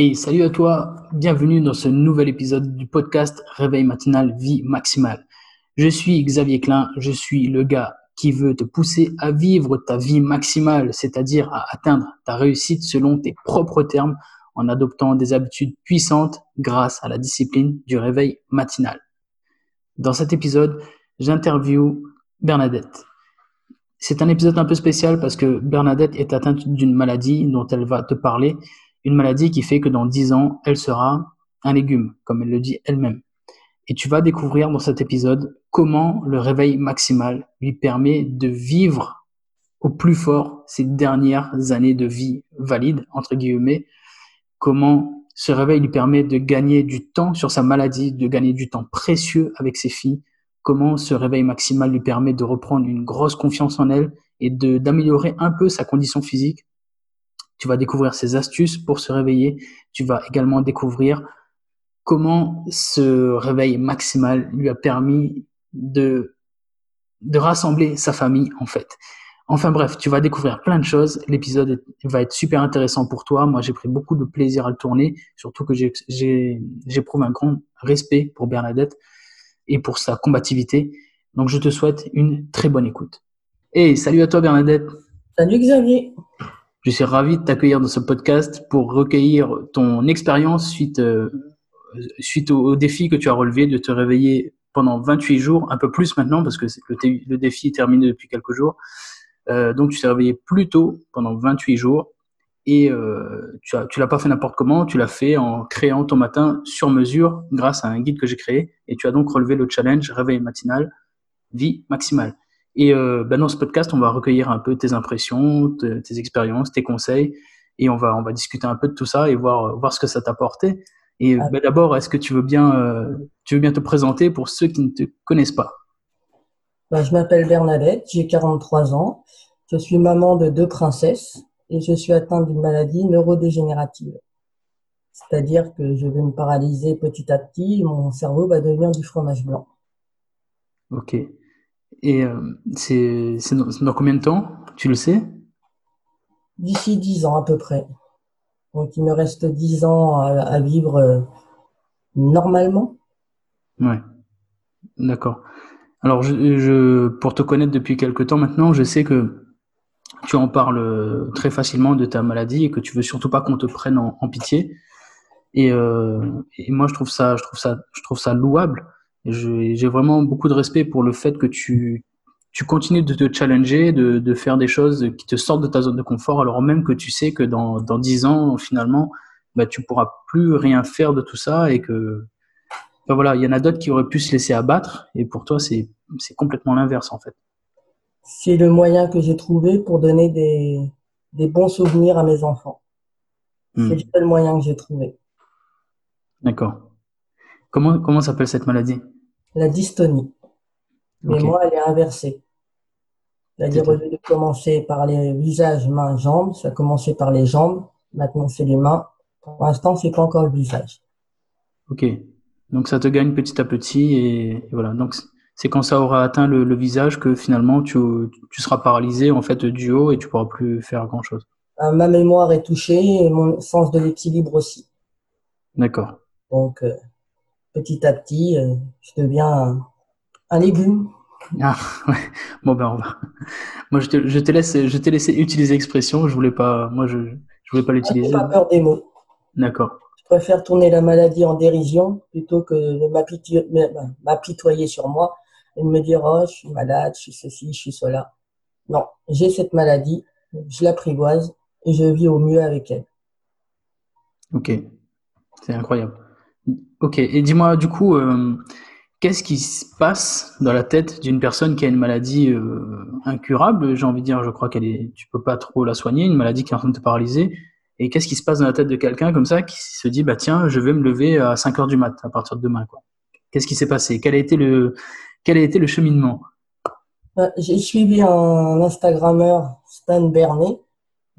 Et salut à toi, bienvenue dans ce nouvel épisode du podcast Réveil matinal vie maximale. Je suis Xavier Klein, je suis le gars qui veut te pousser à vivre ta vie maximale, c'est-à-dire à atteindre ta réussite selon tes propres termes en adoptant des habitudes puissantes grâce à la discipline du réveil matinal. Dans cet épisode, j'interview Bernadette. C'est un épisode un peu spécial parce que Bernadette est atteinte d'une maladie dont elle va te parler une maladie qui fait que dans 10 ans, elle sera un légume, comme elle le dit elle-même. Et tu vas découvrir dans cet épisode comment le réveil maximal lui permet de vivre au plus fort ses dernières années de vie valide, entre guillemets, comment ce réveil lui permet de gagner du temps sur sa maladie, de gagner du temps précieux avec ses filles, comment ce réveil maximal lui permet de reprendre une grosse confiance en elle et d'améliorer un peu sa condition physique tu vas découvrir ses astuces pour se réveiller. Tu vas également découvrir comment ce réveil maximal lui a permis de, rassembler sa famille, en fait. Enfin bref, tu vas découvrir plein de choses. L'épisode va être super intéressant pour toi. Moi, j'ai pris beaucoup de plaisir à le tourner, surtout que j'éprouve un grand respect pour Bernadette et pour sa combativité. Donc, je te souhaite une très bonne écoute. Et salut à toi, Bernadette. Salut Xavier. Je suis ravi de t'accueillir dans ce podcast pour recueillir ton expérience suite, euh, suite au, défi que tu as relevé de te réveiller pendant 28 jours, un peu plus maintenant parce que le, défi est terminé depuis quelques jours. Euh, donc tu t'es réveillé plus tôt pendant 28 jours et euh, tu ne l'as pas fait n'importe comment, tu l'as fait en créant ton matin sur mesure grâce à un guide que j'ai créé et tu as donc relevé le challenge réveil matinal, vie maximale. Et euh, ben dans ce podcast, on va recueillir un peu tes impressions, tes, expériences, tes conseils, et on va, on va discuter un peu de tout ça et voir, voir ce que ça t'a apporté. Et ah. ben d'abord, est-ce que tu veux, bien, euh, tu veux bien te présenter pour ceux qui ne te connaissent pas? Ben, Je m'appelle Bernadette, j'ai 43 ans, je suis maman de deux princesses et je suis atteinte d'une maladie neurodégénérative. C'est-à-dire que je vais me paralyser petit à petit, mon cerveau va devenir du fromage blanc. Ok. Et euh, c'est dans, combien de temps? Tu le sais? D'ici 10 ans à peu près. Donc il me reste 10 ans à, vivre euh, normalement. Ouais, d'accord. Alors je, je, pour te connaître depuis quelque temps maintenant, je sais que tu en parles très facilement de ta maladie et que tu veux surtout pas qu'on te prenne en, pitié. Et, euh, et, moi je trouve ça, je trouve ça, je trouve ça louable j'ai vraiment beaucoup de respect pour le fait que tu, tu continues de te challenger, de, de, faire des choses qui te sortent de ta zone de confort, alors même que tu sais que dans, dans 10 ans, finalement, bah, tu pourras plus rien faire de tout ça et que voilà, il y en a d'autres qui auraient pu se laisser abattre et pour toi, c'est complètement l'inverse en fait. C'est le moyen que j'ai trouvé pour donner des, des, bons souvenirs à mes enfants. Hmm. C'est le seul moyen que j'ai trouvé. D'accord. Comment, comment s'appelle cette maladie? La dystonie. Mais moi, elle est inversée. C'est-à-dire, au lieu de commencer par les visages, mains, jambes, ça a commencé par les jambes, maintenant c'est les mains. Pour l'instant, c'est pas encore le visage. Ok. Donc ça te gagne petit à petit et, voilà. Donc c'est quand ça aura atteint le, visage que finalement tu, tu, seras paralysé en fait du haut et tu pourras plus faire grand chose. Euh, ma mémoire est touchée et mon sens de l'équilibre aussi. D'accord. Donc euh, petit à petit, euh, je deviens un, légume. Ah, ouais. Bon, ben, on va. Moi, je te, je te laisse, je t'ai laissé utiliser l'expression. Je voulais pas, moi, je, je voulais pas l'utiliser. pas peur des mots. D'accord. Je préfère tourner la maladie en dérision plutôt que de m'apitoyer sur moi et de me dire, oh, je suis malade, je suis ceci, je suis cela. Non, j'ai cette maladie, je l'apprivoise et je vis au mieux avec elle. Ok. C'est incroyable. Ok, et dis-moi du coup, euh, qu'est-ce qui se passe dans la tête d'une personne qui a une maladie euh, incurable? J'ai envie de dire, je crois qu'elle est, tu peux pas trop la soigner, une maladie qui est en train de te paralyser. Et qu'est-ce qui se passe dans la tête de quelqu'un comme ça qui se dit, bah tiens, je vais me lever à 5 heures du mat à partir de demain, quoi? Qu'est-ce qui s'est passé? Quel a été le, quel a été le cheminement? Bah, J'ai suivi un Instagrammeur, Stan Bernet,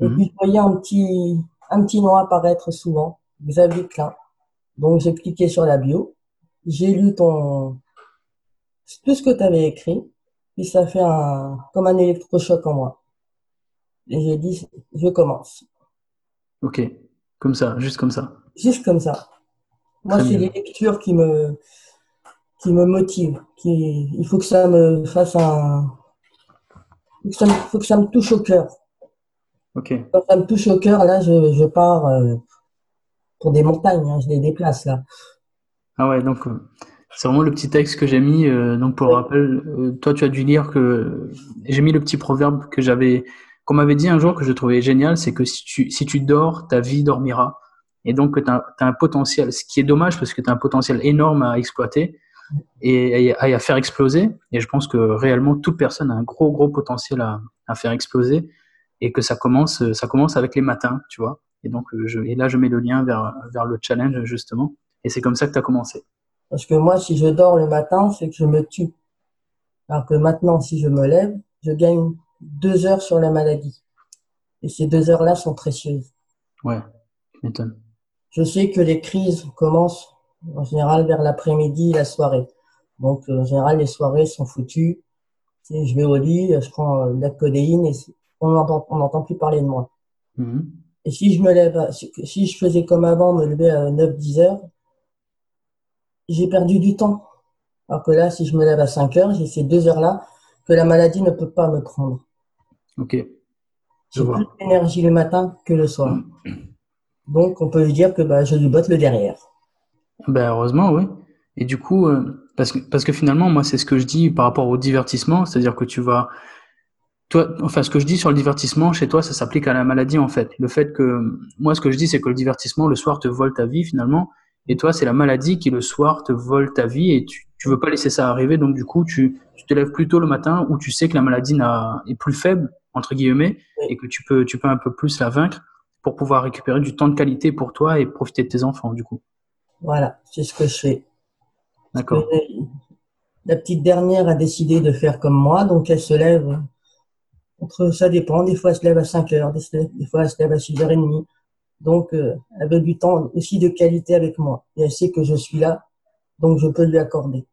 et mhm. puis je voyais un petit, un petit nom apparaître souvent, Xavier Klein. Donc j'ai cliqué sur la bio, j'ai lu ton tout ce que tu avais écrit, puis ça fait un comme un électrochoc en moi. Et j'ai dit je commence. Ok, comme ça, juste comme ça. juste comme ça. Moi, c'est les lectures qui me, qui me motivent. Qui, il faut que ça me fasse un. Il faut que ça me, touche au cœur. Ok. Quand ça me touche au cœur, là, je, je pars euh, pour des montagnes, hein, je les déplace là. Ah ouais, donc euh, c'est vraiment le petit texte que j'ai mis. Euh, donc pour rappel, toi, tu as dû lire que j'ai mis le petit proverbe que j'avais, qu'on m'avait dit un jour que je trouvais génial, c'est que si tu, si tu dors, ta vie dormira. Et donc, tu as, un potentiel, ce qui est dommage parce que tu as un potentiel énorme à exploiter et à, faire exploser. Et je pense que réellement, toute personne a un gros, gros potentiel à, à faire exploser et que ça commence, ça commence avec les matins, tu vois. Et donc, je, et là, je mets le lien vers, vers le challenge, justement. Et c'est comme ça que tu as commencé. Parce que moi, si je dors le matin, c'est que je me tue. Alors que maintenant, si je me lève, je gagne deux heures sur la maladie. Et ces deux heures-là sont précieuses. Ouais, tu m'étonnes. Je sais que les crises commencent en général vers l'après-midi et la soirée. Donc, en général, les soirées sont foutues. je vais au lit, je prends euh, de la codéine et on n'entend plus parler de moi. Mm-hmm. Et si je me lève, si je faisais comme avant, me lever à 9-10 heures, j'ai perdu du temps. Alors que là, si je me lève à 5 heures, j'ai ces deux heures-là que la maladie ne peut pas me prendre. Ok. J'ai plus d'énergie le matin que le soir. Donc, on peut lui dire que bah, je lui botte le derrière. Ben, heureusement, oui. Et du coup, euh, parce, que, parce que finalement, moi, c'est ce que je dis par rapport au divertissement, c'est-à-dire que tu vas. Toi, enfin, ce que je dis sur le divertissement, chez toi, ça s'applique à la maladie, en fait. Le fait que. Moi, ce que je dis, c'est que le divertissement, le soir, te vole ta vie, finalement. Et toi, c'est la maladie qui, le soir, te vole ta vie et tu, tu veux pas laisser ça arriver. Donc, du coup, tu, tu te lèves plus tôt le matin où tu sais que la maladie est plus faible, entre guillemets, et que tu peux, tu peux un peu plus la vaincre pour pouvoir récupérer du temps de qualité pour toi et profiter de tes enfants, du coup. Voilà, c'est ce que je fais. D'accord. La petite dernière a décidé de faire comme moi, donc elle se lève entre, ça dépend, des fois elle se lève à 5 heures, des fois elle se lève à 6 heures et demie. Donc, euh, elle veut du temps aussi de qualité avec moi. Et elle sait que je suis là, donc je peux lui accorder.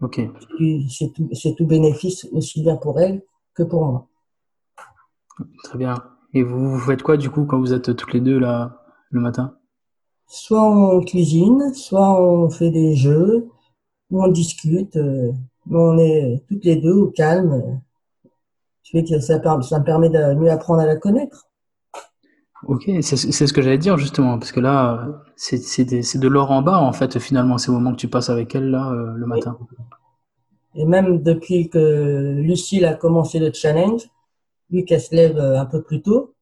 Ok. C'est tout, tout bénéfice aussi bien pour elle que pour moi. Très bien. Et vous, faites quoi du coup quand vous êtes toutes les deux là le matin? Soit on cuisine, soit on fait des jeux, ou on discute. Euh, on est toutes les deux au calme. Je que ça, ça me permet de mieux apprendre à la connaître. Ok, c'est ce que j'allais dire justement, parce que là, c'est de l'or en bas en fait, finalement, ces moments que tu passes avec elle là euh, le matin. Et même depuis que Lucille a commencé le challenge, vu qu'elle se lève euh, un peu plus tôt,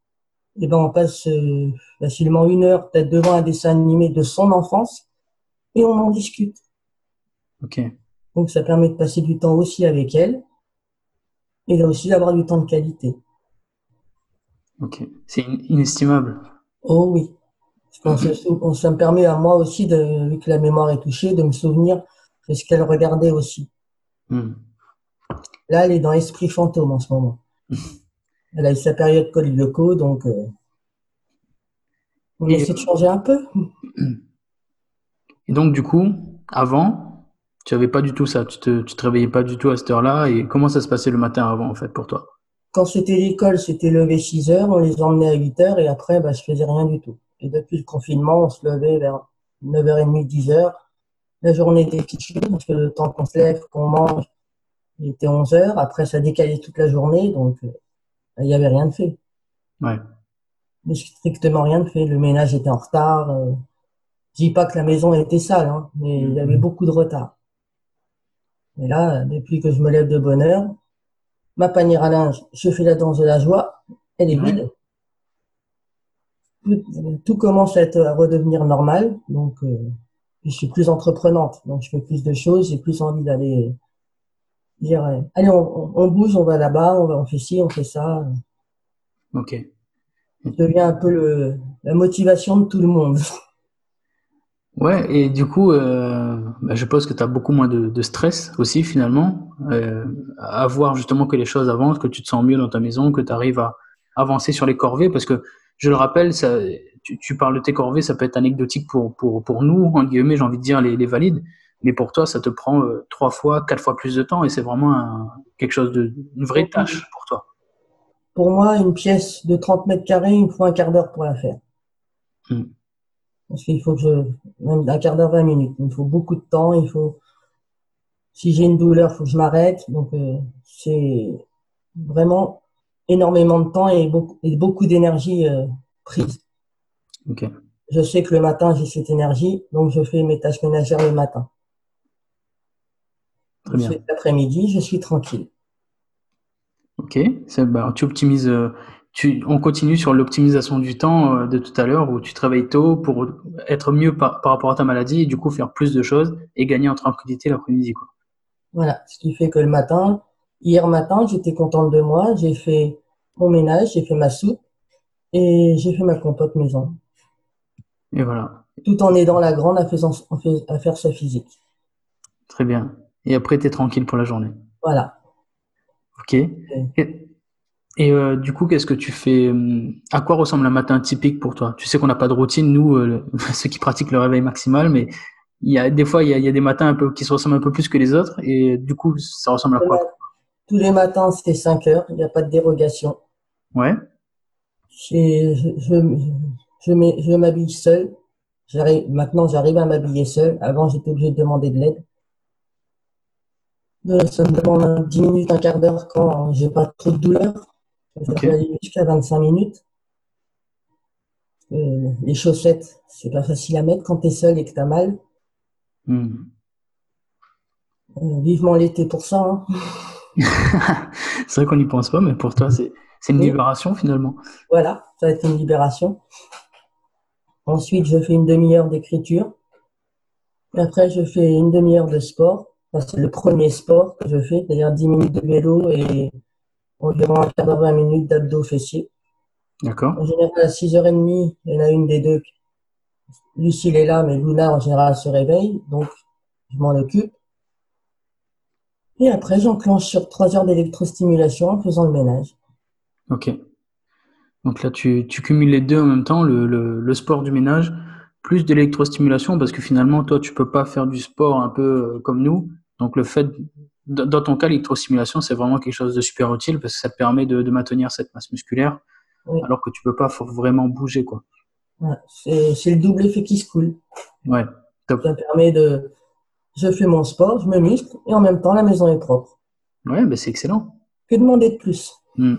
et eh ben on passe euh, facilement une heure peut-être devant un dessin animé de son enfance et on en discute. Ok. Donc ça permet de passer du temps aussi avec elle et aussi d'avoir du temps de qualité. Ok, c'est inestimable. Oh oui. ça me permet à moi aussi, de, vu que la mémoire est touchée, de me souvenir de ce qu'elle regardait aussi. Hmm. Là, elle est dans Esprit fantôme en ce moment. Elle a eu sa période Code donc euh, on essaie de changer un peu. Et donc, du coup, avant, tu n'avais pas du tout ça. Tu te, te réveillais pas du tout à cette heure-là. Et comment ça se passait le matin avant, en fait, pour toi? Quand c'était l'école, c'était levé 6 heures, on les emmenait à 8 heures et après, bah, je faisais rien du tout. Et depuis le confinement, on se levait vers 9h30, 10h. La journée était fichue parce que le temps qu'on se lève, qu'on mange, il était 11 heures. Après, ça décalait toute la journée, donc euh, il n'y avait rien de fait. Ouais. Mais strictement rien de fait. Le ménage était en retard. Euh, je dis pas que la maison était sale, hein, mais il y avait mm-hmm. beaucoup de retard. Et là, depuis que je me lève de bonne heure, ma panière à linge, je fais la danse de la joie, elle est vide. Tout, commence à, être, à redevenir normal, donc euh, je suis plus entreprenante, donc je fais plus de choses, j'ai plus envie d'aller dire, allez, on, bouge, on va là-bas, on, va, on fait ci, on fait ça. Ok. Ça devient un peu le, la motivation de tout le monde. Ouais, et du coup, euh, bah, je pense que tu as beaucoup moins de, de, stress aussi finalement, euh, à voir justement que les choses avancent, que tu te sens mieux dans ta maison, que tu arrives à avancer sur les corvées, parce que je le rappelle, ça, tu, tu, parles de tes corvées, ça peut être anecdotique pour, pour, pour nous, en guillemets, j'ai envie de dire, les, les valides, mais pour toi, ça te prend euh, trois fois, quatre fois plus de temps et c'est vraiment un, quelque chose de, une vraie tâche pour toi. Pour moi, une pièce de 30 mètres carrés, il me faut un quart d'heure pour la faire. Hmm. Parce qu'il faut que je, même un quart d'heure, 20 minutes. Il me faut beaucoup de temps. Il faut, si j'ai une douleur, il faut que je m'arrête. Donc, euh, c'est vraiment énormément de temps et beaucoup, et beaucoup d'énergie euh, prise. Ok. Je sais que le matin, j'ai cette énergie, donc je fais mes tâches ménagères le matin. Très bien. L'après-midi, je suis tranquille. Ok. C'est- bah, tu optimises. Tu, on continue sur l'optimisation du temps euh, de tout à l'heure où tu travailles tôt pour être mieux par, par rapport à ta maladie et du coup faire plus de choses et gagner en tranquillité l'après-midi. Voilà. Ce qui fait que le matin, hier matin, j'étais contente de moi. J'ai fait mon ménage, j'ai fait ma soupe et j'ai fait ma compote maison. Et voilà. Tout en aidant la grande à, faisant, faire sa physique. Très bien. Et après, tu es tranquille pour la journée. Voilà. Ok. Et, et, euh, du coup, qu'est-ce que tu fais hum, À quoi ressemble un matin typique pour toi? Tu sais qu'on n'a pas de routine, nous, euh, ceux qui pratiquent le réveil maximal, mais il y a des fois, il y a, il y a des matins un peu qui se ressemblent un peu plus que les autres. Et du coup, ça ressemble à quoi? Tous les matins, c'était 5 heures. Il n'y a pas de dérogation. Ouais. Je, je, je, je m'habille seul. Maintenant, j'arrive à m'habiller seul. Avant, j'étais obligé de demander de l'aide. De- Ça me demande un- 10 minutes, un quart d'heure quand j'ai pas trop de douleur. Ça Ok. peut aller jusqu'à 25 minutes. Euh, les chaussettes, c'est pas facile à mettre quand tu es seul et que tu as mal. Hmm. Euh, vivement l'été pour ça. hein. c'est vrai qu'on n'y pense pas, mais pour toi, c'est c'est une Oui. libération finalement. Voilà, ça va être une libération. Ensuite, je fais une demi-heure d'écriture. Après, je fais une demi-heure de sport. C'est le premier sport que je fais, c'est-à-dire 10 minutes de vélo et environ un quart d'heure, 20 minutes d'abdos fessiers. D'accord. En général, à 6h30, il y en a une des deux. Lucille est là, mais Luna, en général, se réveille. Donc, je m'en occupe. Et après, j'enclenche sur 3 heures d'électrostimulation en faisant le ménage. Ok. Donc là, tu, tu cumules les deux en même temps, le, le, le sport du ménage, plus de l'électrostimulation, parce que finalement, toi, tu peux pas faire du sport un peu euh, comme nous. Donc le fait, dans ton cas, l'électrostimulation, c'est vraiment quelque chose de super utile parce que ça te permet de, de maintenir cette masse musculaire, Oui. alors que tu peux pas vraiment bouger, quoi. Ouais, C'est le double effet qui se coule. Ouais, top. Ça permet de, je fais mon sport, je me muscle, et en même temps, la maison est propre. Ouais, bah, c'est excellent. Que demander de plus? Hmm.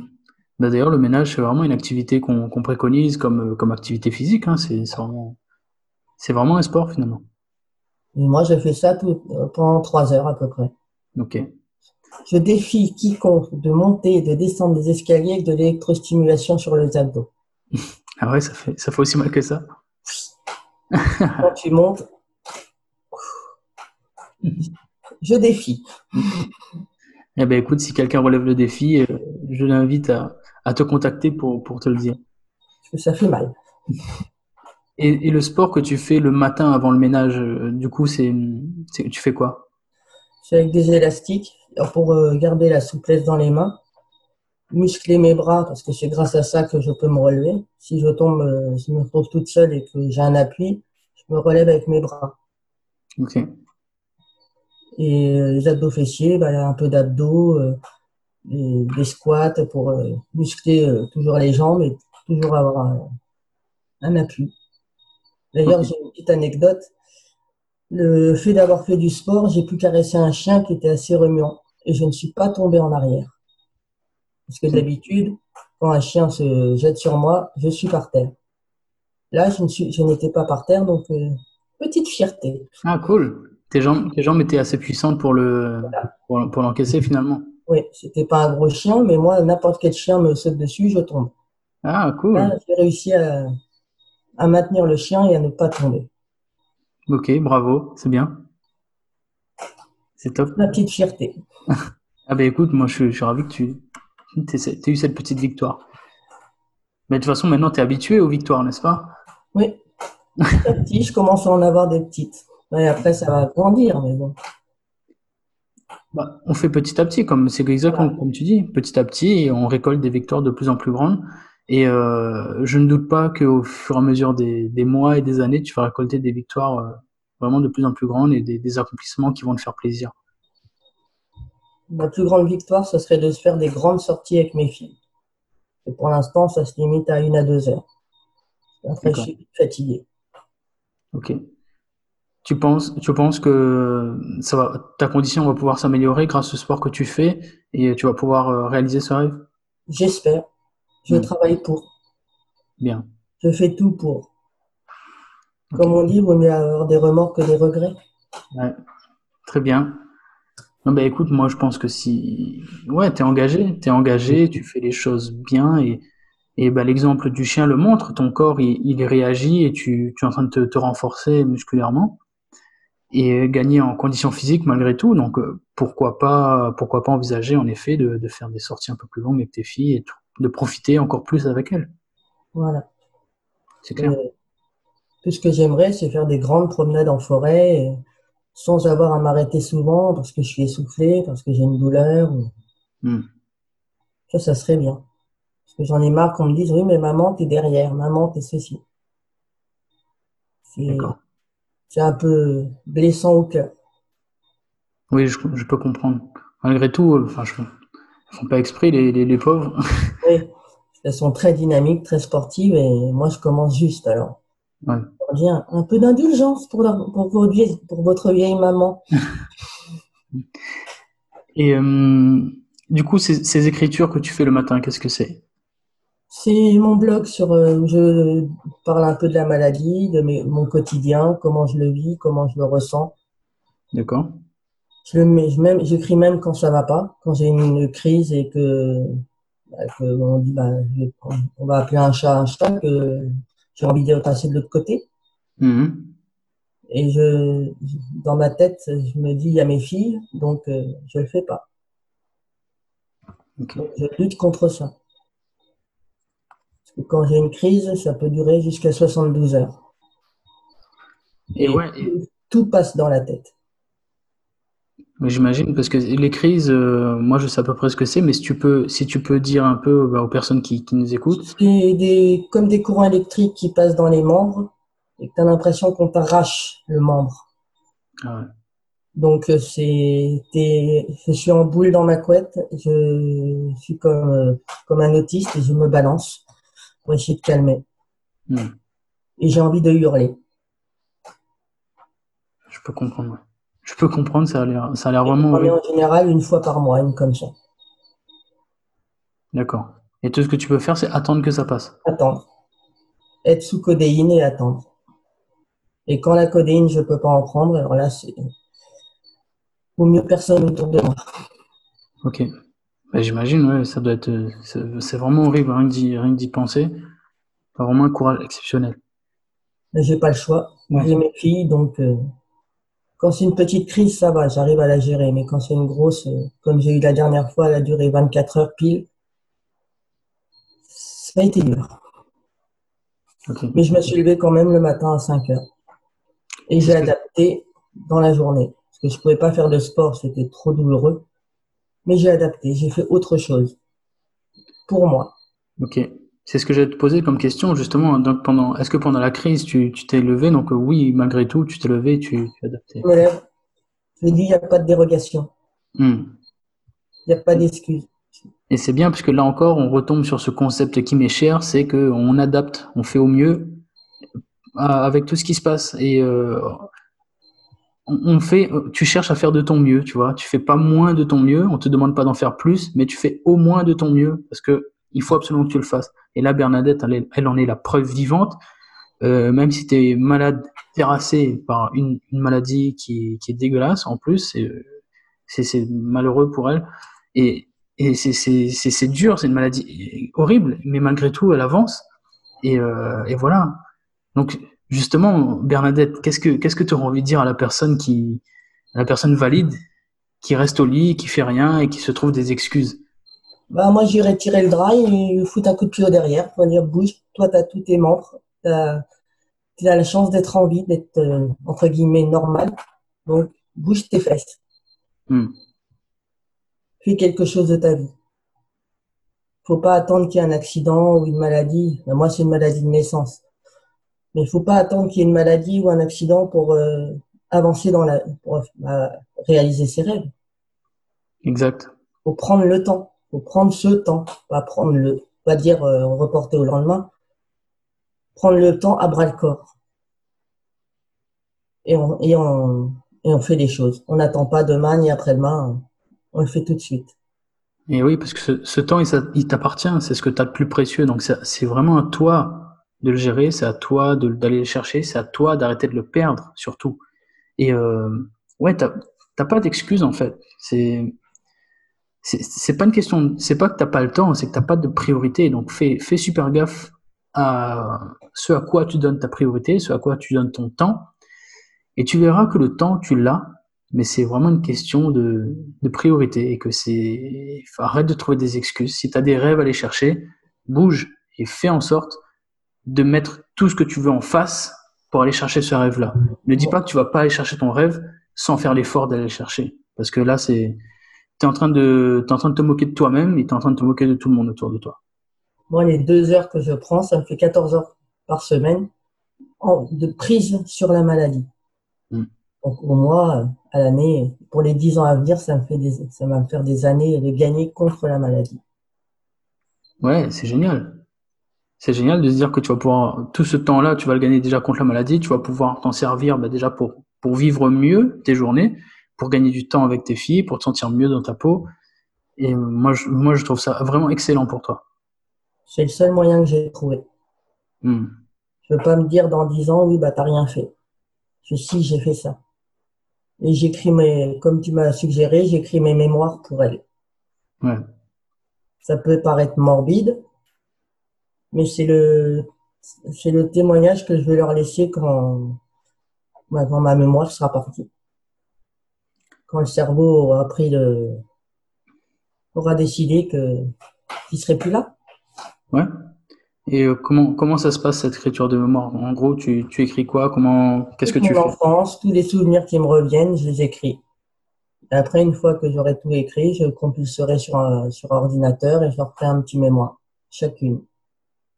Bah, d'ailleurs, le ménage, c'est vraiment une activité qu'on préconise comme, comme activité physique. Hein. C'est vraiment, un sport finalement. Et moi, je fais ça tout, euh, pendant trois heures à peu près. Je défie quiconque de monter et de descendre des escaliers avec de l'électrostimulation sur les abdos. Ah ouais, ça fait, ça fait aussi mal que ça. Quand tu montes, je défie. Eh ben écoute, si quelqu'un relève le défi, euh, je l'invite à, à te contacter pour, pour te le dire. Parce que ça fait mal. Et, et le sport que tu fais le matin avant le ménage, euh, du coup, c'est, c'est- tu fais quoi? C'est avec des élastiques pour euh, garder la souplesse dans les mains. Muscler mes bras parce que c'est grâce à ça que je peux me relever. Si je tombe, euh, si je me retrouve toute seule et que j'ai un appui, je me relève avec mes bras. Ok. Et euh, les abdos fessiers, bah, un peu d'abdos, euh, des, des squats pour euh, muscler euh, toujours les jambes et toujours avoir un, un appui. D'ailleurs, j'ai une petite anecdote. Le fait d'avoir fait du sport, j'ai pu caresser un chien qui était assez remuant et je ne suis pas tombé en arrière. Parce que d'habitude, quand un chien se jette sur moi, je suis par terre. Là, je ne suis, je n'étais pas par terre, donc euh, petite fierté. Ah, cool. Tes jambes, tes jambes étaient assez puissantes pour le, pour, pour l'encaisser finalement. Oui, c'était pas un gros chien, mais moi, n'importe quel chien me saute dessus, je tombe. Ah, cool. J'ai réussi à, à maintenir le chien et à ne pas tomber. Ok, bravo, c'est bien. C'est top. La petite fierté. Ah ben écoute, moi je, suis- je suis ravi que tu aies eu cette petite victoire. Mais de toute façon, maintenant tu es habitué aux victoires, n'est-ce pas? Oui. Petit à petit, je commence à en avoir des petites. Et après, ça va grandir, mais bon. Bah, on fait petit à petit, comme c'est exactement Voilà. comme tu dis, petit à petit, et on récolte des victoires de plus en plus grandes. Et euh, je ne doute pas qu'au fur et à mesure des, des mois et des années, tu vas récolter des victoires euh, vraiment de plus en plus grandes et des, des accomplissements qui vont te faire plaisir. Ma plus grande victoire, ce serait de se faire des grandes sorties avec mes filles. Et pour l'instant, ça se limite à une à deux heures. Après, je suis fatigué. Ok. Tu penses, tu penses que ça va, ta condition va pouvoir s'améliorer grâce au sport que tu fais et tu vas pouvoir euh, réaliser ce rêve? J'espère. Je Hmm. travaille pour. Bien. Je fais tout pour. Comme on dit, il vaut mieux avoir des remords que des regrets. Ouais. Très bien. Non, bah écoute, moi je pense que si ouais, t'es engagé, t'es engagé, tu fais les choses bien et, et bah, l'exemple du chien le montre, ton corps il, il réagit et tu, tu es en train de te, te renforcer musculairement et gagner en condition physique malgré tout. Donc euh, pourquoi pas pourquoi pas envisager en effet de, de faire des sorties un peu plus longues avec tes filles et tout, de profiter encore plus avec elles. Voilà. C'est clair. Et tout ce que j'aimerais, c'est faire des grandes promenades en forêt et sans avoir à m'arrêter souvent parce que je suis essoufflé, parce que j'ai une douleur. ou- Hmm. Ça, ça serait bien. Parce que j'en ai marre qu'on me dise, oui, mais maman, t'es derrière, maman, t'es ceci. C'est, un peu blessant au cœur. Oui, je, je peux comprendre. Malgré tout, euh, enfin, je, ils font pas exprès les, les, les pauvres. Oui, elles sont très dynamiques, très sportives et moi, je commence juste alors. Ouais. Bien, un peu d'indulgence pour, leur- pour, votre vieille, pour votre vieille maman. Et euh, du coup, ces, ces écritures que tu fais le matin, qu'est-ce que c'est? C'est mon blog sur, euh, où je parle un peu de la maladie, de mes- mon quotidien, comment je le vis, comment je le ressens. D'accord? Je le mets, je même, j'écris même quand ça va pas, quand j'ai une crise et que, que on dit, bah, on va appeler un chat un chat, que j'ai envie de passer de l'autre côté. Mhm. Et je, dans ma tête, je me dis, il y a mes filles, donc euh, je le fais pas. Donc, je lutte contre ça. Parce que quand j'ai une crise, ça peut durer jusqu'à 72 heures. Et Et ouais, et- tout passe dans la tête. Mais j'imagine parce que les crises, euh, moi je sais à peu près ce que c'est, mais si tu peux, si tu peux dire un peu bah, aux personnes qui, qui nous écoutent. C'est des, comme des courants électriques qui passent dans les membres et que tu as l'impression qu'on t'arrache le membre. Ah ouais. Donc, euh, c'est, je suis en boule dans ma couette, je suis comme, euh, comme un autiste et je me balance pour essayer de calmer. Hmm. Et j'ai envie de hurler. Je peux comprendre. Je peux comprendre, ça a l'air, ça a l'air vraiment en général une fois par mois, une comme ça. D'accord. Et tout ce que tu peux faire, c'est attendre que ça passe. Attendre. Être sous codéine et attendre. Et quand la codéine, je peux pas en prendre, alors là, c'est, au mieux personne autour de moi. Ok. Bah, j'imagine, ouais, ça doit être, euh, c'est vraiment horrible, rien que d'y, rien que d'y penser. T'as vraiment un courage exceptionnel. Mais j'ai pas le choix. Ouais. J'ai mes filles, donc euh, quand c'est une petite crise, ça va, j'arrive à la gérer. Mais quand c'est une grosse, euh, comme j'ai eu la dernière fois, elle a duré 24 heures pile, ça a été dur. Ok. Mais je me suis levé quand même le matin à 5 heures. Et j'ai adapté dans la journée. Parce que je pouvais pas faire de sport, c'était trop douloureux. Mais j'ai adapté, j'ai fait autre chose. Pour moi. Ok. C'est ce que j'allais te poser comme question, justement. Donc, pendant, est-ce que pendant la crise, tu, tu t'es levé? Donc, euh, oui, malgré tout, tu t'es levé, tu, as adapté. Lève, je dis, il n'y a pas de dérogation. Hmm. Il n'y a pas d'excuse. Et c'est bien parce que là encore, on retombe sur ce concept qui m'est cher, c'est que on adapte, on fait au mieux à- avec tout ce qui se passe. Et euh, on fait, tu cherches à faire de ton mieux, tu vois. Tu fais pas moins de ton mieux, on te demande pas d'en faire plus, mais tu fais au moins de ton mieux parce que il faut absolument que tu le fasses. Et là, Bernadette, elle, en est la preuve vivante. Euh, même si tu es malade, terrassé par une, maladie qui, est dégueulasse en plus, c'est malheureux pour elle. Et, c'est- dur, c'est une maladie horrible, mais malgré tout, elle avance. Et, euh, voilà. Donc, justement, Bernadette, qu'est-ce que tu aurais envie de dire à la personne qui, la personne valide, qui reste au lit, qui fait rien et qui se trouve des excuses? Bah, moi, j'irais tirer le drap et lui foutre un coup de pied derrière pour dire, bouge, toi, t'as tous tes membres, t'as, t'as la chance d'être en vie, d'être, euh, entre guillemets, normal. Donc, bouge tes fesses. Hmm. Fais quelque chose de ta vie. Faut pas attendre qu'il y ait un accident ou une maladie. Ben, moi, c'est une maladie de naissance. Mais il faut pas attendre qu'il y ait une maladie ou un accident pour euh, avancer dans la, pour euh, réaliser ses rêves. Exact. Faut prendre le temps. Faut prendre ce temps. Pas prendre le, pas dire euh, reporter au lendemain. Prendre le temps à bras le corps. et on, et on, et on fait les choses. On n'attend pas demain ni après-demain, on le fait tout de suite. Et oui, parce que ce, temps, il, t'appartient, c'est ce que tu as de plus précieux. Donc c'est vraiment à toi de le gérer, c'est à toi d'aller le chercher, c'est à toi d'arrêter de le perdre, surtout. Et euh, ouais, t'as pas d'excuse en fait. C'est c'est pas une question, c'est pas que t'as pas le temps, c'est que t'as pas de priorité. Donc fais, fais super gaffe à ce à quoi tu donnes ta priorité, ce à quoi tu donnes ton temps, et tu verras que le temps tu l'as, mais c'est vraiment une question de, de priorité et que c'est arrête de trouver des excuses. Si tu as des rêves à aller chercher, bouge et fais en sorte de mettre tout ce que tu veux en face pour aller chercher ce rêve-là. Ne dis pas que tu vas pas aller chercher ton rêve sans faire l'effort d'aller le chercher, parce que là c'est tu es en train de en train de te moquer de toi-même et tu es en train de te moquer de tout le monde autour de toi. Moi, les deux heures que je prends, ça me fait 14 heures par semaine de prise sur la maladie. Hmm. Donc, pour moi, à l'année, pour les 10 ans à venir, ça me fait des, ça va me faire des années de gagner contre la maladie. Ouais, c'est génial. C'est génial de se dire que tu vas pouvoir, tout ce temps-là, tu vas le gagner déjà contre la maladie, tu vas pouvoir t'en servir bah, déjà pour, pour vivre mieux tes journées, pour gagner du temps avec tes filles, pour te sentir mieux dans ta peau. Et moi, je, moi, je trouve ça vraiment excellent pour toi. C'est le seul moyen que j'ai trouvé. Hmm. Je veux pas me dire dans 10 ans, oui, bah, t'as rien fait. Je si, j'ai fait ça. Et j'écris mes, comme tu m'as suggéré, j'écris mes mémoires pour elle. Ouais. Ça peut paraître morbide, mais c'est le, c'est le témoignage que je vais leur laisser quand, quand ma mémoire sera partie quand le cerveau aura pris le, aura décidé que qu'il serait plus là. Ouais. Et euh, comment comment ça se passe cette écriture de mémoire? En gros, tu, tu écris quoi? Comment Qu'est-ce que tu fais? enfance, tous les souvenirs qui me reviennent, je les écris. Et après, une fois que j'aurai tout écrit, je compulserai sur un sur ordinateur et je leur ferai un petit mémoire chacune.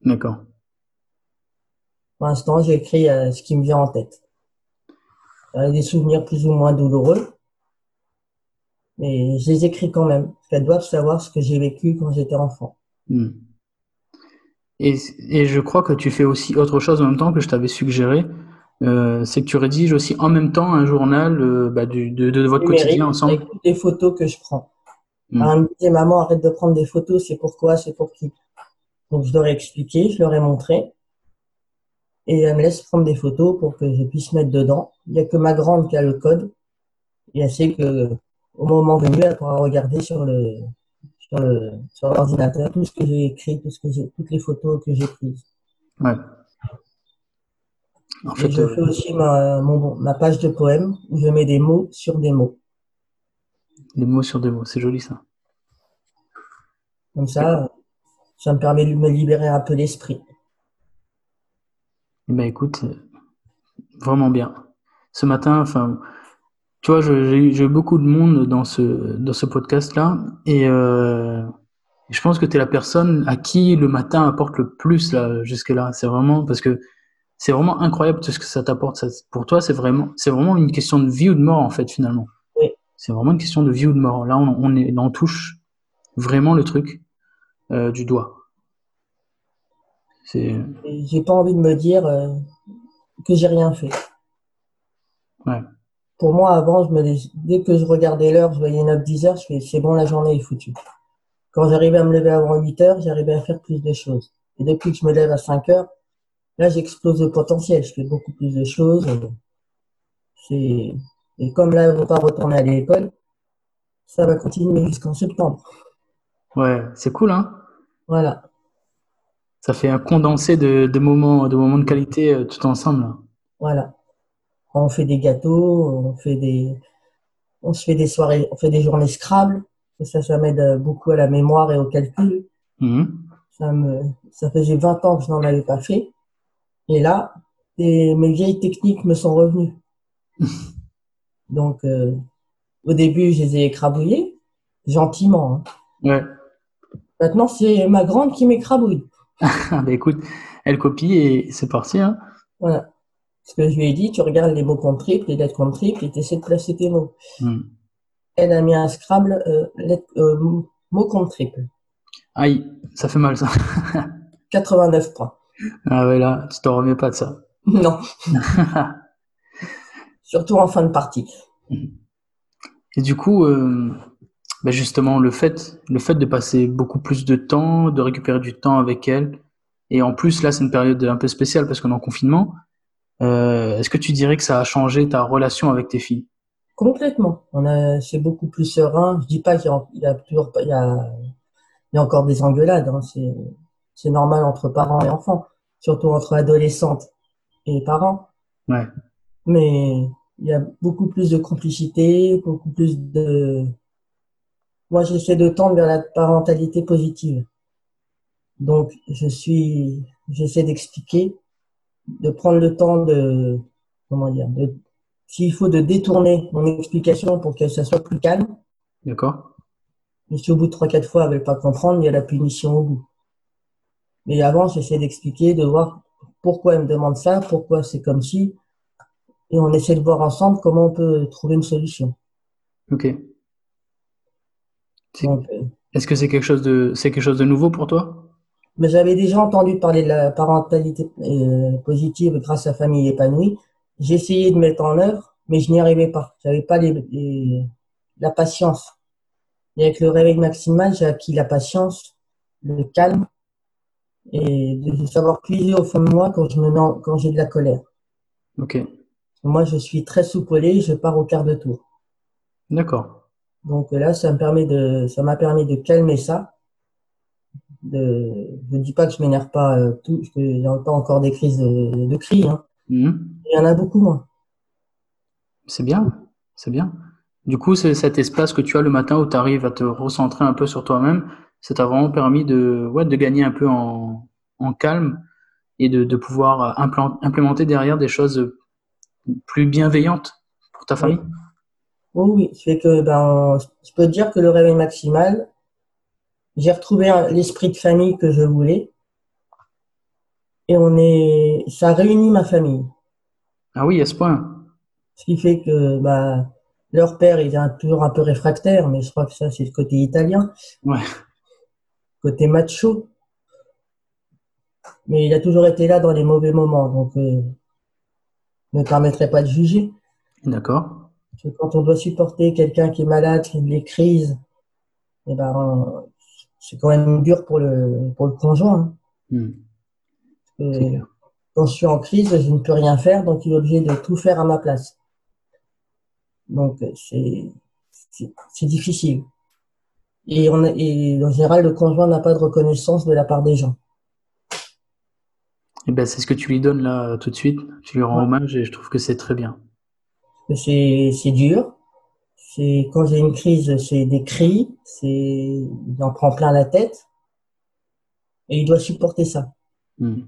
D'accord. Pour l'instant, j'écris euh, ce qui me vient en tête. A des souvenirs plus ou moins douloureux, mais je les écris quand même, parce qu'elles doivent savoir ce que j'ai vécu quand j'étais enfant. Hmm. Et, et, je crois que tu fais aussi autre chose en même temps que je t'avais suggéré, euh, c'est que tu rédiges aussi en même temps un journal euh, bah, du, de, de, votre quotidien ensemble. Avec toutes les photos que je prends. Hmm. Alors, me disait, maman, arrête de prendre des photos, c'est pourquoi, c'est pour qui? Donc je leur ai expliqué, je leur ai montré. Et elle me laisse prendre des photos pour que je puisse mettre dedans. Il n'y a que ma grande qui a le code. Et elle sait que au moment venu, elle pourra regarder sur le, sur le, sur l'ordinateur tout ce que j'ai écrit, tout ce que j'ai, toutes les photos que j'ai prises. Ouais. En fait, je euh, fais aussi ma, mon, ma page de poème où je mets des mots sur des mots. Des mots sur des mots, c'est joli ça. Comme ça, ça me permet de me libérer un peu d'esprit. Eh ben écoute, vraiment bien. Ce matin, enfin, tu vois, j'ai eu beaucoup de monde dans ce, dans ce podcast-là, et euh, je pense que tu es la personne à qui le matin apporte le plus là, jusque-là. C'est vraiment parce que c'est vraiment incroyable tout ce que ça t'apporte. Pour toi, c'est vraiment, c'est vraiment une question de vie ou de mort en fait finalement. Oui. C'est vraiment une question de vie ou de mort. Là, on, on est, on touche vraiment le truc euh, du doigt. J'ai pas envie de me dire euh, que j'ai rien fait. Ouais pour moi, avant, je me dès que je regardais l'heure, je voyais 9-10 heures, je fais, c'est bon, la journée est foutue. Quand j'arrivais à me lever avant 8 heures, j'arrivais à faire plus de choses. Et depuis que je me lève à 5 heures, là, j'explose le potentiel. Je fais beaucoup plus de choses. C'est, et comme là, on va pas retourner à l'école, ça va continuer jusqu'en septembre. Ouais, c'est cool, hein? Voilà. Ça fait un condensé de, de moments, de moments de qualité euh, tout ensemble. Voilà on fait des gâteaux, on fait des, on se fait des soirées, on fait des journées Scrabble. ça, ça m'aide beaucoup à la mémoire et au calcul. Mhm. Ça me, ça faisait 20 ans que je n'en avais pas fait. Et là, mes vieilles techniques me sont revenues. Donc, euh, au début, je les ai écrabouillées, gentiment. Hein. Ouais. Maintenant, c'est ma grande qui m'écrabouille. bah écoute, elle copie et c'est parti. Hein. Voilà. Ce que je lui ai dit, tu regardes les mots contre triple, les lettres contre triple, et tu essaies de placer tes mots. Hmm. Elle a mis un Scrabble euh, euh, mot contre triple. Aïe, ça fait mal ça. 89 points. Ah ouais, là, tu t'en remets pas de ça. Non. surtout en fin de partie. Et du coup, euh, ben justement, le fait, le fait de passer beaucoup plus de temps, de récupérer du temps avec elle, et en plus, là, c'est une période un peu spéciale parce qu'on est en confinement. Euh, Est-ce que tu dirais que ça a changé ta relation avec tes filles? Complètement. On a, c'est beaucoup plus serein. Je dis pas qu'il y a, toujours, il y a, il y a encore des engueulades. Hein. C'est, c'est normal entre parents et enfants, surtout entre adolescentes et parents. Ouais. Mais il y a beaucoup plus de complicité, beaucoup plus de. Moi, j'essaie de tendre vers la parentalité positive. Donc, je suis, j'essaie d'expliquer, de prendre le temps de, comment dire, de, s'il faut de détourner mon explication pour que ça soit plus calme. D'accord. Mais si au bout de trois, quatre fois, elle veut pas comprendre, il y a la punition au bout. Mais avant, j'essaie d'expliquer, de voir pourquoi elle me demande ça, pourquoi c'est comme si, et on essaie de voir ensemble comment on peut trouver une solution. Ok. Euh, Est-ce que c'est quelque chose de, c'est quelque chose de nouveau pour toi? Mais j'avais déjà entendu parler de la parentalité euh, positive grâce à Famille épanouie. Essayé de mettre en œuvre, mais je n'y arrivais pas. J'avais pas les, les- la patience. Et avec le réveil maximal, j'ai acquis la patience, le calme et de savoir puiser au fond de moi quand je me mets en- quand j'ai de la colère. Ok. Moi, je suis très soupolé, je pars au quart de tour. D'accord. Donc là, ça me permet de, ça m'a permis de calmer ça. De, je dis pas que je m'énerve pas euh, tout, a pas encore des crises de, de cris, hein. Mhm. Il y en a beaucoup moins. C'est bien, c'est bien. Du coup, c'est cet espace que tu as le matin où tu arrives à te recentrer un peu sur toi-même, ça t'a vraiment permis de, ouais, de gagner un peu en, en calme et de, de pouvoir implan- implémenter derrière des choses plus bienveillantes pour ta famille? Oui, oui, fait que ben, je peux te dire que le réveil maximal, j'ai retrouvé l'esprit de famille que je voulais. Et on est, ça réunit ma famille. Ah oui, à ce point. Ce qui fait que bah, leur père, il est un- toujours un peu réfractaire, mais je crois que ça, c'est le côté italien, Ouais. côté macho. Mais il a toujours été là dans les mauvais moments, donc euh, ne me permettrai pas de juger. D'accord. Parce que quand on doit supporter quelqu'un qui est malade, qui a des crises, eh ben, c'est quand même dur pour le, pour le conjoint. hein. Hmm. Quand je suis en crise, je ne peux rien faire, donc il est obligé de tout faire à ma place. Donc c'est difficile. Et, on a- et en général, le conjoint n'a pas de reconnaissance de la part des gens. Et ben, c'est ce que tu lui donnes là tout de suite. Tu lui rends Ouais. hommage et je trouve que c'est très bien. C'est dur. C'est quand j'ai une crise, c'est des cris, c'est il en prend plein la tête et il doit supporter ça. Hmm.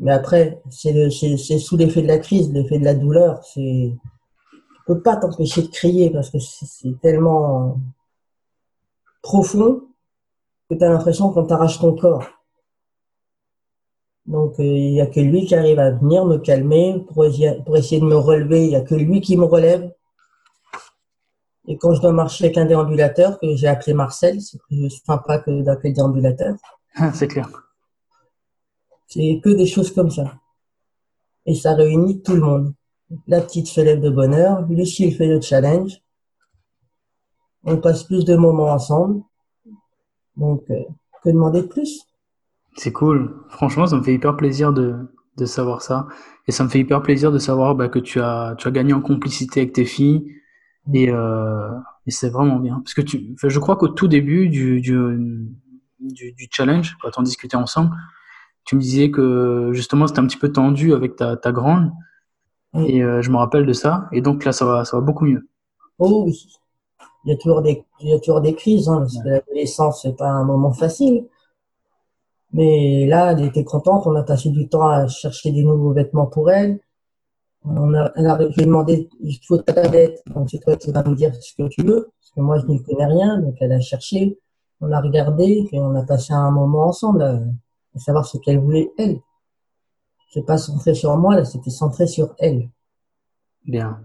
Mais après, c'est le- sous l'effet de la crise, l'effet de la douleur. C'est, tu peux pas t'empêcher de crier parce que c'est tellement profond que tu as l'impression qu'on t'arrache ton corps. Donc, euh, il y a que lui qui arrive à venir me calmer pour pour essayer de me relever. Il y a que lui qui me relève. Et quand je dois marcher avec un déambulateur, que j'ai appelé Marcel, c'est plus sympa que d'appeler déambulateur. c'est clair. C'est que des choses comme ça. Et ça réunit tout le monde. La petite se lève de bonne heure, Lucie fait le challenge. On passe plus de moments ensemble. Donc, euh, que demander de plus? C'est cool. Franchement, ça me fait hyper plaisir de, de savoir ça. Et ça me fait hyper plaisir de savoir bah, que tu as, tu as gagné en complicité avec tes filles. Et, euh, et c'est vraiment bien. Parce que tu, enfin, je crois qu'au tout début du, du, du, du challenge, quand on discutait ensemble, tu me disais que justement c'était un petit peu tendu avec ta, ta grande. Oui. Et euh, je me rappelle de ça. Et donc là, ça va, ça va beaucoup mieux. Oh oui. Il y a toujours des, il y a toujours des crises, hein, parce que l'adolescence, c'est pas un moment facile. Mais là, elle était contente. On a passé du temps à chercher des nouveaux vêtements pour elle. On a, elle a, je lui ai demandé, il faut ta tablette. Donc, c'est toi qui vas me dire ce que tu veux. Parce que moi, je n'y connais rien. Donc, elle a cherché. On a regardé. Et on a passé un moment ensemble à, à savoir ce qu'elle voulait, elle. C'est pas centré sur moi, là, c'était centré sur elle. Bien.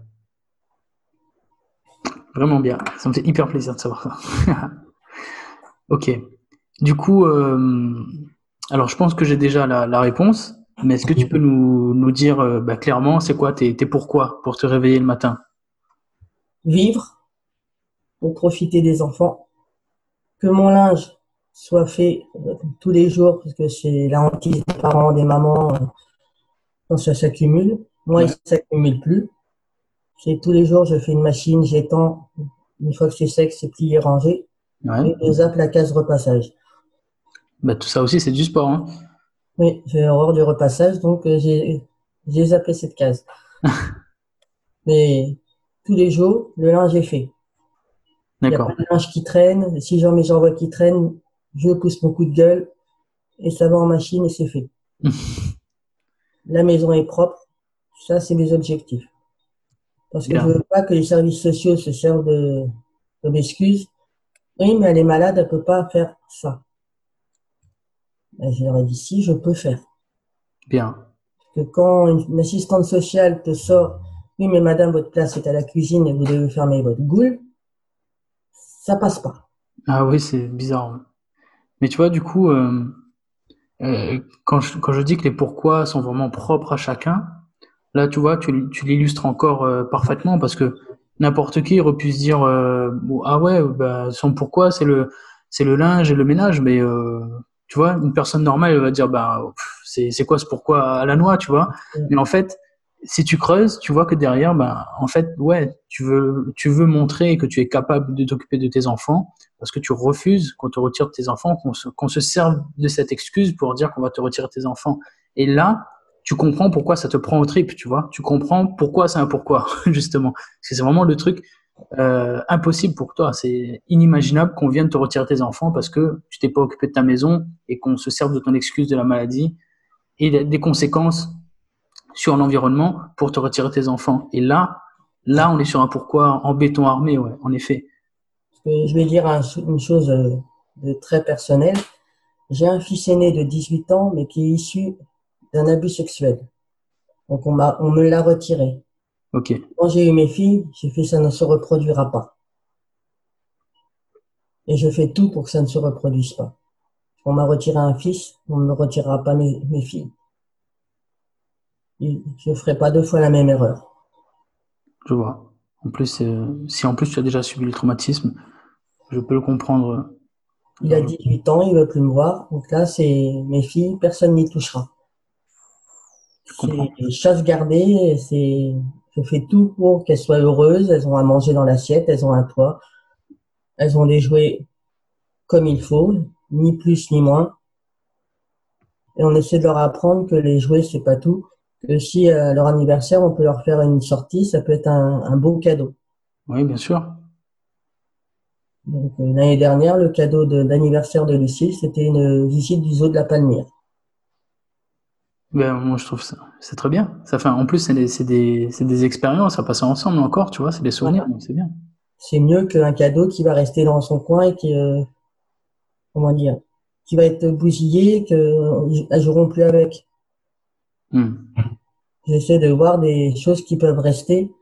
Vraiment bien. Ça me fait hyper plaisir de savoir ça. ok. Du coup, euh, alors je pense que j'ai déjà la, la réponse. Mais est-ce que tu peux nous, nous dire euh, bah, clairement, c'est quoi tes, tes pourquoi pour te réveiller le matin? Vivre pour profiter des enfants. Que mon linge soit fait euh, tous les jours, parce que c'est la hantise des parents, des mamans, euh, quand ça s'accumule. Moi, il ne s'accumule plus. C'est tous les jours, je fais une machine, j'étends. Une fois que c'est sec, c'est plié, rangé. Ouais. Et je zappe la case repassage. Bah, tout ça aussi, c'est du sport. Hein. Oui, j'ai horreur du repassage, donc euh, j'ai zappé cette case. Mais tous les jours, le linge est fait. Il a D'accord. pas de linge qui traîne. Si j'en mets, j'en vois qui traîne, je pousse mon coup de gueule et ça va en machine et c'est fait. La maison est propre. Ça, c'est mes objectifs. Parce que Bien. je veux pas que les services sociaux se servent de, comme excuse. Oui, mais elle est malade, elle peut pas faire ça. Ben, je leur ai dit si, je peux faire. Bien. que quand une, assistante sociale te sort, oui, mais madame, votre place est à la cuisine et vous devez fermer votre goule, ça passe pas. Ah oui, c'est bizarre. Mais tu vois, du coup, euh, euh, quand je, quand je dis que les pourquoi sont vraiment propres à chacun, là, tu vois, tu, tu l'illustres encore euh, parfaitement parce que n'importe qui aurait pu se dire, ah ouais, bah, son pourquoi, c'est le, c'est le linge et le ménage, mais tu vois, une personne normale elle va dire, bah, c'est, c'est quoi ce pourquoi à la noix, tu vois. Ouais. Mais en fait, si tu creuses, tu vois que derrière, bah, en fait, ouais, tu veux, tu veux montrer que tu es capable de t'occuper de tes enfants parce que tu refuses qu'on te retire tes enfants, qu'on se, qu'on se serve de cette excuse pour dire qu'on va te retirer tes enfants. Et là, tu comprends pourquoi ça te prend au trip, tu vois. Tu comprends pourquoi c'est un pourquoi, justement. Parce que c'est vraiment le truc euh, impossible pour toi. C'est inimaginable qu'on vienne te retirer tes enfants parce que tu t'es pas occupé de ta maison et qu'on se serve de ton excuse de la maladie et des conséquences sur l'environnement pour te retirer tes enfants. Et là, là, on est sur un pourquoi en béton armé, ouais, en effet. Je vais dire un- une chose euh, de très personnelle. J'ai un fils aîné de 18 ans, mais qui est issu d'un abus sexuel. Donc on on me l'a retiré. Ok, Quand j'ai eu mes filles, j'ai fait ça ne se reproduira pas. Et je fais tout pour que ça ne se reproduise pas. On m'a retiré un fils, on ne me retirera pas mes, mes filles. Et je ne ferai pas deux fois la même erreur. je vois. En plus, euh, si en plus tu as déjà subi le traumatisme, je peux le comprendre. Il a 18 ans, il veut plus me voir. Donc là, c'est mes filles, personne n'y touchera. C'est chasse gardée, c'est, je fais tout pour qu'elles soient heureuses, elles ont à manger dans l'assiette, elles ont un toit, elles ont des jouets comme il faut, ni plus ni moins. Et on essaie de leur apprendre que les jouets, c'est pas tout, que si à leur anniversaire, on peut leur faire une sortie, ça peut être un, un beau cadeau. Oui, bien sûr. Donc, euh, l'année dernière, le cadeau de- d'anniversaire de Lucie, c'était une visite du zoo de la Palmyre. Ben, moi, je trouve ça, c'est très bien. Ça fait, en plus, c'est des, des, des expériences à passer ensemble encore, tu vois, c'est des souvenirs, donc c'est bien. C'est mieux qu'un cadeau qui va rester dans son coin et qui, euh, comment dire, qui va être bousillé, que elles joueront plus avec. Hmm. J'essaie de voir des choses qui peuvent rester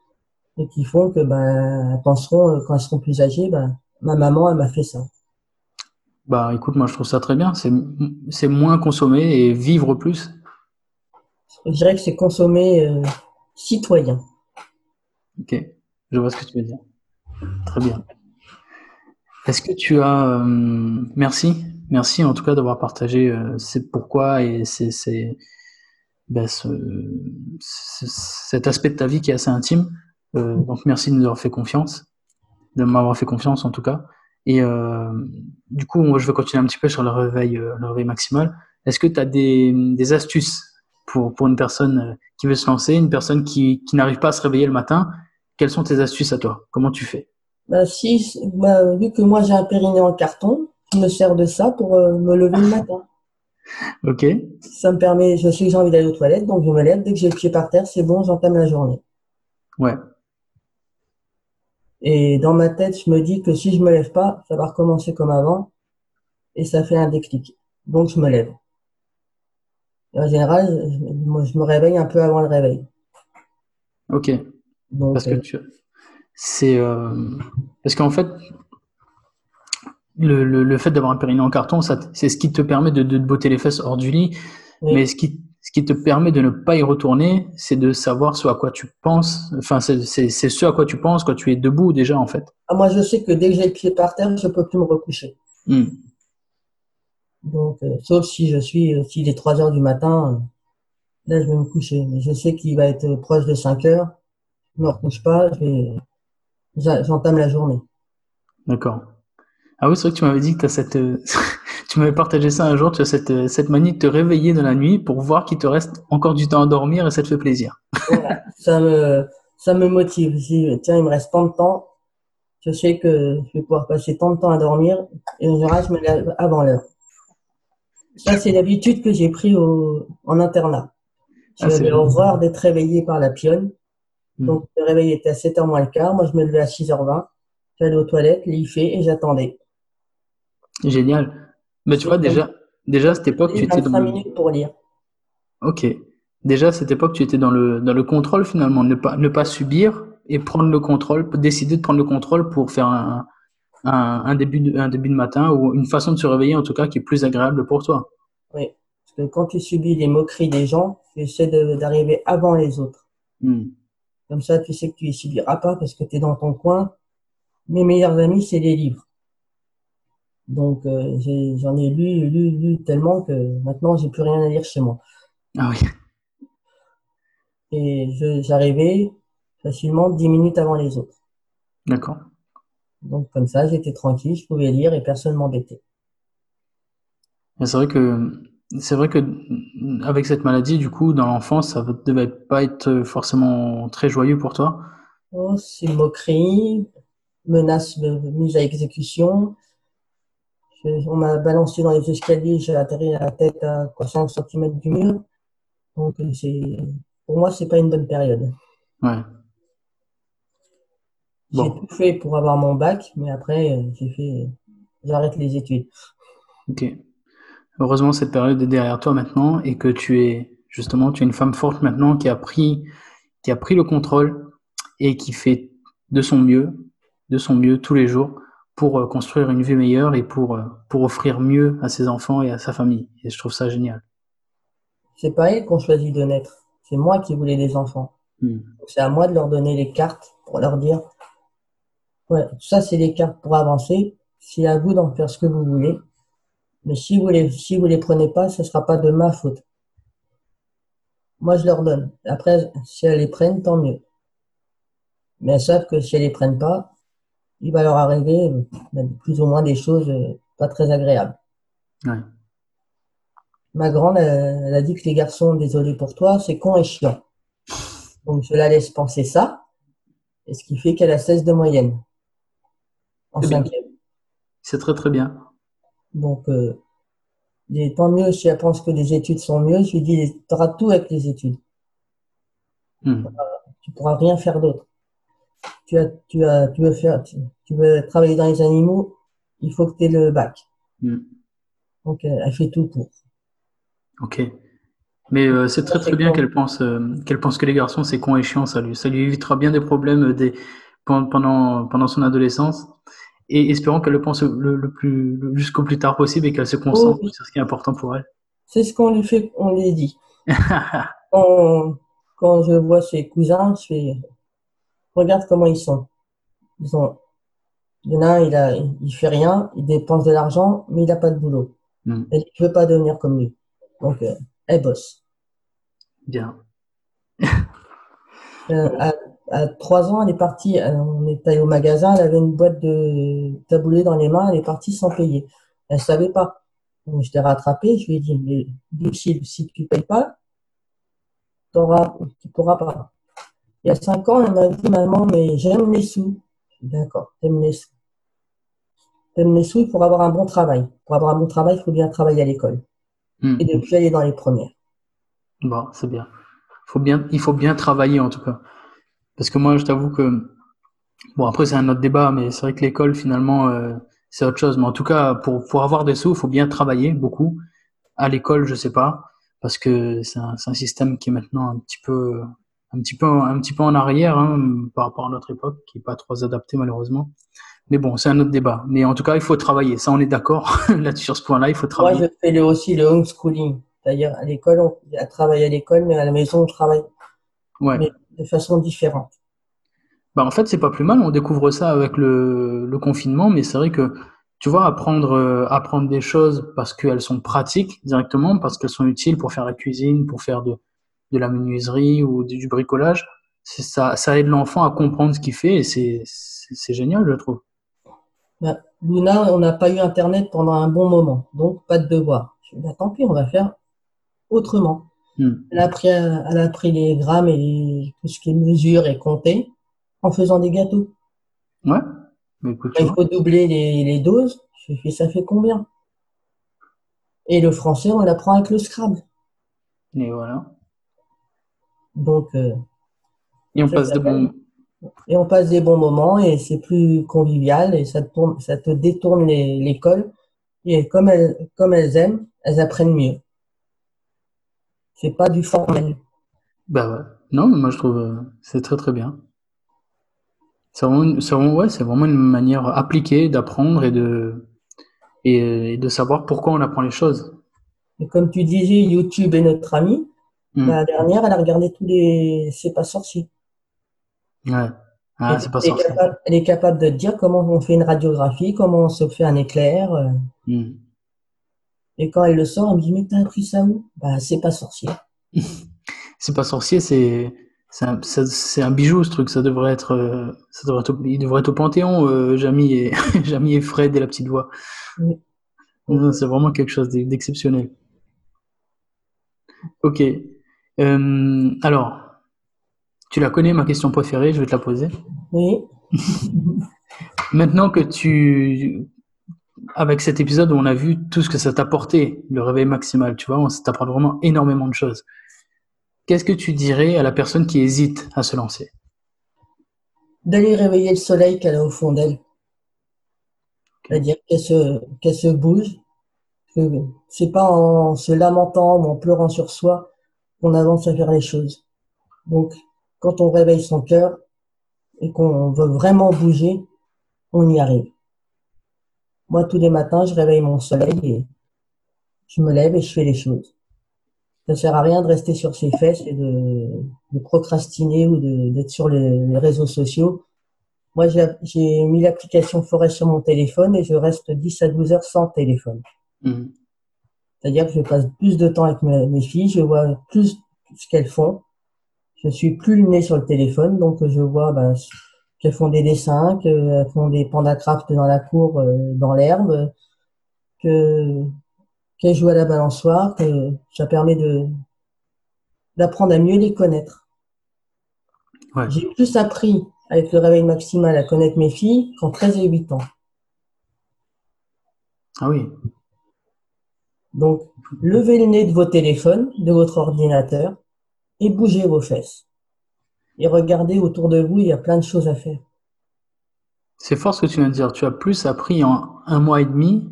et qui font que, ben, elles penseront, euh, quand elles seront plus âgées, ben, ma maman, elle m'a fait ça. Bah, écoute, moi, je trouve ça très bien. C'est, c'est moins consommer et vivre plus. Je dirais que c'est consommer euh, citoyen. Ok, je vois ce que tu veux dire. Très bien. Est-ce que tu as, euh, merci, merci en tout cas d'avoir partagé euh, ces pourquoi et ces, ces- ben, ce- ce- cet aspect de ta vie qui est assez intime. Donc merci de nous avoir fait confiance, de m'avoir fait confiance en tout cas. Et du coup, je vais continuer un petit peu sur le réveil, le réveil maximal. Est-ce que tu as des astuces pour, pour une personne euh, qui veut se lancer, une personne qui, qui n'arrive pas à se réveiller le matin? Quelles sont tes astuces à toi? Comment tu fais? Ben, si, ben, vu que moi j'ai un périnée en carton, je me sers de ça pour euh, me lever le matin. Ok, Ça me permet, je sais que j'ai envie d'aller aux toilettes, donc je me lève. Dès que j'ai le pied par terre, c'est bon, j'entame la journée. ouais, Et dans ma tête, je me dis que si je me lève pas, ça va recommencer comme avant. Et ça fait un déclic. Donc je me lève. Et en général, je, moi, je me réveille un peu avant le réveil. ok. Donc, Parce que euh, tu, c'est, euh, parce qu'en fait, le, le, le fait d'avoir un périnée en carton, ça, c'est ce qui te permet de, de te botter les fesses hors du lit. Oui. Mais ce qui, ce qui te permet de ne pas y retourner, c'est de savoir ce à quoi tu penses. Enfin, c'est ce à quoi tu penses quand tu es debout déjà, en fait. Ah, moi, je sais que dès que j'ai le pied par terre, je peux plus me recoucher. Hmm. Donc, euh, sauf si je suis, euh, s'il est 3 heures du matin, là, je vais me coucher. Mais je sais qu'il va être proche de 5 heures. Je me recouche pas, j'entame la journée. D'accord. Ah oui, c'est vrai que tu m'avais dit que tu as cette, euh, tu m'avais partagé ça un jour, tu as cette, cette manie de te réveiller dans la nuit pour voir qu'il te reste encore du temps à dormir et ça te fait plaisir. Voilà, ça me, ça me motive. Je tiens, il me reste tant de temps. Je sais que je vais pouvoir passer tant de temps à dormir et en général, je me lève avant l'heure. Ça, c'est l'habitude que j'ai pris au, en internat. Ah, J'avais horreur d'être réveillé par la pionne. Hmm. Donc, le réveil était à 7h moins le quart. Moi, je me levais à 6h20. J'allais aux toilettes, fait et j'attendais. Génial. Mais tu vois, déjà, déjà à cette époque, tu étais dans. minutes pour lire. Ok. Déjà à cette époque, tu étais dans le, dans le contrôle finalement, ne pas, ne pas subir et prendre le contrôle, décider de prendre le contrôle pour faire un, un, début, de, un début de matin ou une façon de se réveiller en tout cas qui est plus agréable pour toi. Oui, parce que quand tu subis les moqueries des gens, tu essaies d'arriver avant les autres. Hmm. Comme ça, tu sais que tu les subiras pas parce que tu es dans ton coin. Mes meilleurs amis, c'est les livres. Donc, euh, j'en ai, lu, lu, lu tellement que maintenant, j'ai plus rien à lire chez moi. Ah oui. Et j'arrivais facilement 10 minutes avant les autres. D'accord. Donc, comme ça, j'étais tranquille, je pouvais lire et personne m'embêtait. C'est vrai que c'est vrai que avec cette maladie, du coup, dans l'enfance, ça ne devait pas être forcément très joyeux pour toi? Oh, c'est moquerie, menace de mise à exécution, on m'a balancé dans les escaliers, j'ai atterri à la tête à quoi, 5 cm du mur. Donc, pour moi, c'est pas une bonne période. Ouais. J'ai tout fait pour avoir mon bac, mais après, j'ai fait, j'arrête les études. Ok. Heureusement, cette période est derrière toi maintenant et que tu es, justement, tu es une femme forte maintenant qui a pris, qui a pris le contrôle et qui fait de son mieux, de son mieux tous les jours pour euh, construire une vie meilleure et pour, euh, pour offrir mieux à ses enfants et à sa famille. Et je trouve ça génial. C'est pas elle qu'on choisit de naître. C'est moi qui voulais des enfants. Hmm. C'est à moi de leur donner les cartes pour leur dire, ouais, ça c'est les cartes pour avancer. C'est à vous d'en faire ce que vous voulez. Mais si vous les, si vous les prenez pas, ce sera pas de ma faute. Moi, je leur donne. Après, si elles les prennent, tant mieux. Mais elles savent que si elles les prennent pas, il va leur arriver euh, plus ou moins des choses euh, pas très agréables. Ma grande, elle, a dit que les garçons, désolé pour toi, c'est con et chiant. Donc je la laisse penser ça, et ce qui fait qu'elle a 16 de moyenne en cinquième. C'est très très bien. Donc, euh, tant mieux si elle pense que les études sont mieux, je lui dis, tu auras tout avec les études. Hmm. Tu pourras rien faire d'autre tu, as, tu, as, tu, veux faire, tu, veux travailler dans les animaux, il faut que tu aies le bac. Hmm. Donc, euh, elle fait tout pour. Ok. Mais euh, c'est très très bien qu'elle pense, euh, qu'elle pense que les garçons c'est con et chiant, ça lui, ça lui évitera bien des problèmes des, pendant, pendant son adolescence. Et espérons qu'elle le pense le, plus jusqu'au plus tard possible et qu'elle se concentre sur ce qui est important pour elle. C'est ce qu'on lui fait, on lui dit. quand, quand je vois ses cousins, je fais Regarde comment ils sont. Ils ont, il y en a un, il a, il fait rien, il dépense de l'argent, mais il n'a pas de boulot. Hmm. Elle ne veut pas devenir comme lui. Donc, euh, elle bosse. Bien. Euh, à, trois ans, elle est partie, euh, on est allé au magasin, elle avait une boîte de taboulés dans les mains, elle est partie sans payer. Elle ne savait pas. Donc, je t'ai rattrapé, je lui ai dit, mais si tu ne payes pas, tu ne pourras pas. Il y a cinq ans, elle m'a dit, maman, mais j'aime les sous. D'accord, t'aimes les sous. T'aimes les sous pour avoir un bon travail. Pour avoir un bon travail, il faut bien travailler à l'école. Hmm. Et depuis, elle est dans les premières. Bon, c'est bien. Faut bien. Il faut bien travailler, en tout cas. Parce que moi, je t'avoue que, bon, après, c'est un autre débat, mais c'est vrai que l'école, finalement, euh, c'est autre chose. Mais en tout cas, pour, pour avoir des sous, il faut bien travailler beaucoup. À l'école, je sais pas. Parce que c'est un, un système qui est maintenant un petit peu un petit peu, un petit peu en arrière hein, par rapport à notre époque, qui est pas trop adapté malheureusement. Mais bon, c'est un autre débat. Mais en tout cas, il faut travailler. Ça, on est d'accord là sur ce point-là. Il faut travailler. Moi, je fais aussi le homeschooling. D'ailleurs, à l'école, on travaille à l'école, mais à la maison, on travaille Ouais. mais de façon différente. Bah, en fait, c'est pas plus mal. On découvre ça avec le, le confinement, mais c'est vrai que, tu vois, apprendre, euh, apprendre des choses parce qu'elles sont pratiques directement, parce qu'elles sont utiles pour faire la cuisine, pour faire de, de la menuiserie ou du, du bricolage, ça, ça aide l'enfant à comprendre ce qu'il fait et c'est, génial, je trouve. Bah, Luna, on n'a pas eu Internet pendant un bon moment, donc pas de devoir. Bah, tant pis, on va faire autrement. Hmm. Elle a appris, à- elle a appris les grammes et les- tout ce qui est mesure et compter en faisant des gâteaux. Ouais. Mais écoute, tu Il faut doubler les, les doses. Je fais, ça fait combien? Et le français, on l'apprend avec le Scrabble. Et voilà. Donc, euh, Et on passe de bons, et on passe des bons moments et c'est plus convivial et ça te tourne, ça te détourne les- l'école. Et comme elles, comme elles aiment, elles apprennent mieux. C'est pas du formel. bah ouais. Non, mais moi je trouve, euh, c'est très très bien. C'est vraiment, une- c'est vraiment, ouais, c'est vraiment une manière appliquée d'apprendre et de, et, et de savoir pourquoi on apprend les choses. Et comme tu disais, YouTube est notre ami. Hmm. La dernière, elle a regardé tous les C'est pas sorcier. Ouais. Ah, Et c'est pas elle, est sorcier. capable, elle est capable de dire comment on fait une radiographie, comment on se fait un éclair. euh. Et quand elle le sort, elle me dit, mais t'as appris ça où? Bah, c'est pas sorcier. C'est pas sorcier, c'est, c'est un, bijou ce truc. Ça devrait être, euh, ça devrait être, il devrait être au Panthéon, euh, Jamy et, Jamy et Fred et la petite voix. Oui. C'est vraiment quelque chose d'e- d'exceptionnel. Ok. Euh, alors, tu la connais, ma question préférée, je vais te la poser. Oui. Maintenant que tu, avec cet épisode où on a vu tout ce que ça t'a apporté, le réveil maximal, tu vois, on t'apprend vraiment énormément de choses. Qu'est-ce que tu dirais à la personne qui hésite à se lancer? D'aller réveiller le soleil qu'elle a au fond d'elle. C'est-à-dire qu'elle se, qu'elle se bouge. C'est pas en se lamentant ou en pleurant sur soi qu'on avance à faire les choses. Donc, quand on réveille son cœur et qu'on veut vraiment bouger, on y arrive. Moi, tous les matins, je réveille mon soleil et je me lève et je fais les choses. Ça sert à rien de rester sur ses fesses et de, de procrastiner ou d'être sur les, les réseaux sociaux. Moi, j'ai mis l'application Forêt sur mon téléphone et je reste 10 à 12 heures sans téléphone. Mhm. C'est-à-dire que je passe plus de temps avec mes, mes filles, je vois plus ce qu'elles font. Je suis plus le nez sur le téléphone, donc je vois ben, qu'elles font des dessins, qu'elles font des pandacraft dans la cour, euh, dans l'herbe, que qu'elles jouent à la balançoire, que ça permet de d'apprendre à mieux les connaître. Ouais. J'ai plus appris avec le réveil maximal à connaître mes filles qu'en 13 et 8 ans. Ah oui. Donc, levez le nez de vos téléphones, de votre ordinateur, et bougez vos fesses. Et regardez autour de vous, il y a plein de choses à faire. C'est fort ce que tu viens de dire. Tu as plus appris en un mois et demi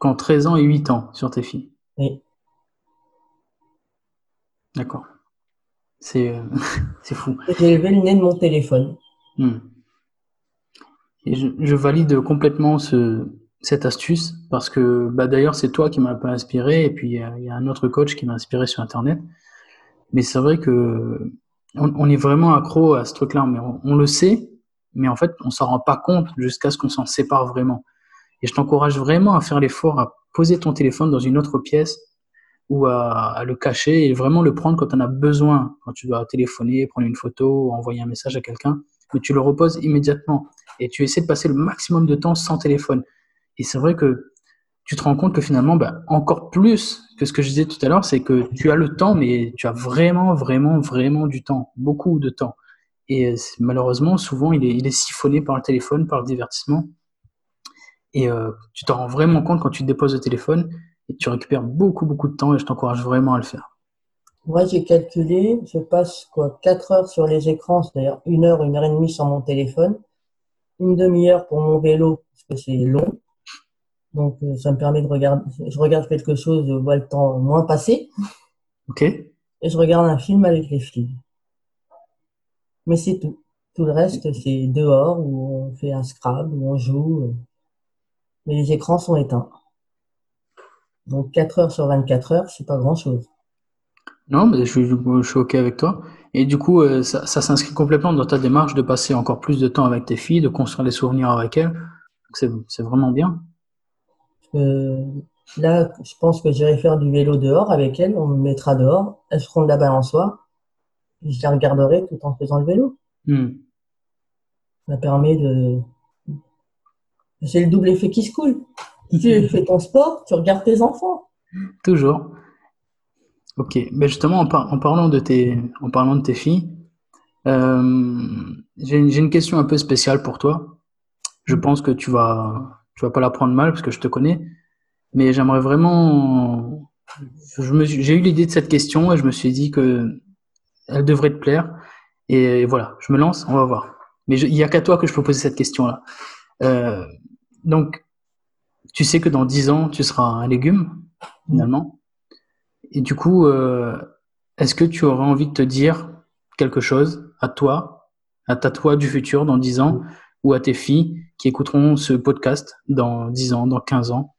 qu'en 13 ans et 8 ans sur tes filles. Oui. D'accord. C'est, euh, fou. J'ai levé le nez de mon téléphone. Hmm. Et je, je valide complètement ce, cette astuce parce que bah, d'ailleurs c'est toi qui m'as un peu inspiré et puis il y, a, il y a un autre coach qui m'a inspiré sur internet. Mais c'est vrai que on, est vraiment accro à ce truc-là, mais on, le sait, mais en fait on s'en rend pas compte jusqu'à ce qu'on s'en sépare vraiment. Et je t'encourage vraiment à faire l'effort à poser ton téléphone dans une autre pièce ou à, à le cacher et vraiment le prendre quand on a besoin, quand tu dois téléphoner, prendre une photo, envoyer un message à quelqu'un, mais tu le reposes immédiatement et tu essaies de passer le maximum de temps sans téléphone. Et c'est vrai que tu te rends compte que finalement, bah, encore plus que ce que je disais tout à l'heure, c'est que tu as le temps, mais tu as vraiment, vraiment, vraiment du temps, beaucoup de temps. Et euh, malheureusement, souvent, il est, siphonné par le téléphone, par le divertissement. Et euh, tu t'en rends vraiment compte quand tu déposes le téléphone et tu récupères beaucoup, beaucoup de temps et je t'encourage vraiment à le faire. Moi, j'ai calculé, je passe quoi, 4 heures sur les écrans, c'est-à-dire une heure, une heure et demie sur mon téléphone, une demi-heure pour mon vélo, parce que c'est long. Donc, euh, ça me permet de regarder, je regarde quelque chose, je vois le temps moins passer, Ok et je regarde un film avec les filles. Mais c'est tout. Tout le reste, c'est dehors, où on fait un Scrabble, où on joue. Mais les écrans sont éteints. Donc 4 heures sur 24 heures, c'est pas grand-chose. Non, mais je, je, suis OK avec toi. Et du coup, euh, ça, ça s'inscrit complètement dans ta démarche de passer encore plus de temps avec tes filles, de construire des souvenirs avec elles. C'est vraiment bien. Euh, là, je pense que j'irai faire du vélo dehors avec elles. On me mettra dehors. Elles feront de la balançoire. Je les regarderai tout en faisant le vélo. Hmm. Ça permet de. C'est le double effet qui se coule. Tu fais ton sport, tu regardes tes enfants. Toujours. Ok. Mais justement, en, parlant de tes, en parlant de tes filles, euh, j'ai une question un peu spéciale pour toi. Je pense que tu vas, tu vas pas la prendre mal parce que je te connais. Mais j'aimerais vraiment. J'ai eu l'idée de cette question et je me suis dit que elle devrait te plaire. Et voilà, je me lance, on va voir. Mais il n'y a qu'à toi que je peux poser cette question-là. Euh, donc, tu sais que dans 10 ans, tu seras un légume, finalement. Et du coup, euh, est-ce que tu aurais envie de te dire quelque chose à toi, à ta toi du futur dans 10 ans, ou à tes filles qui écouteront ce podcast dans 10 ans, dans 15 ans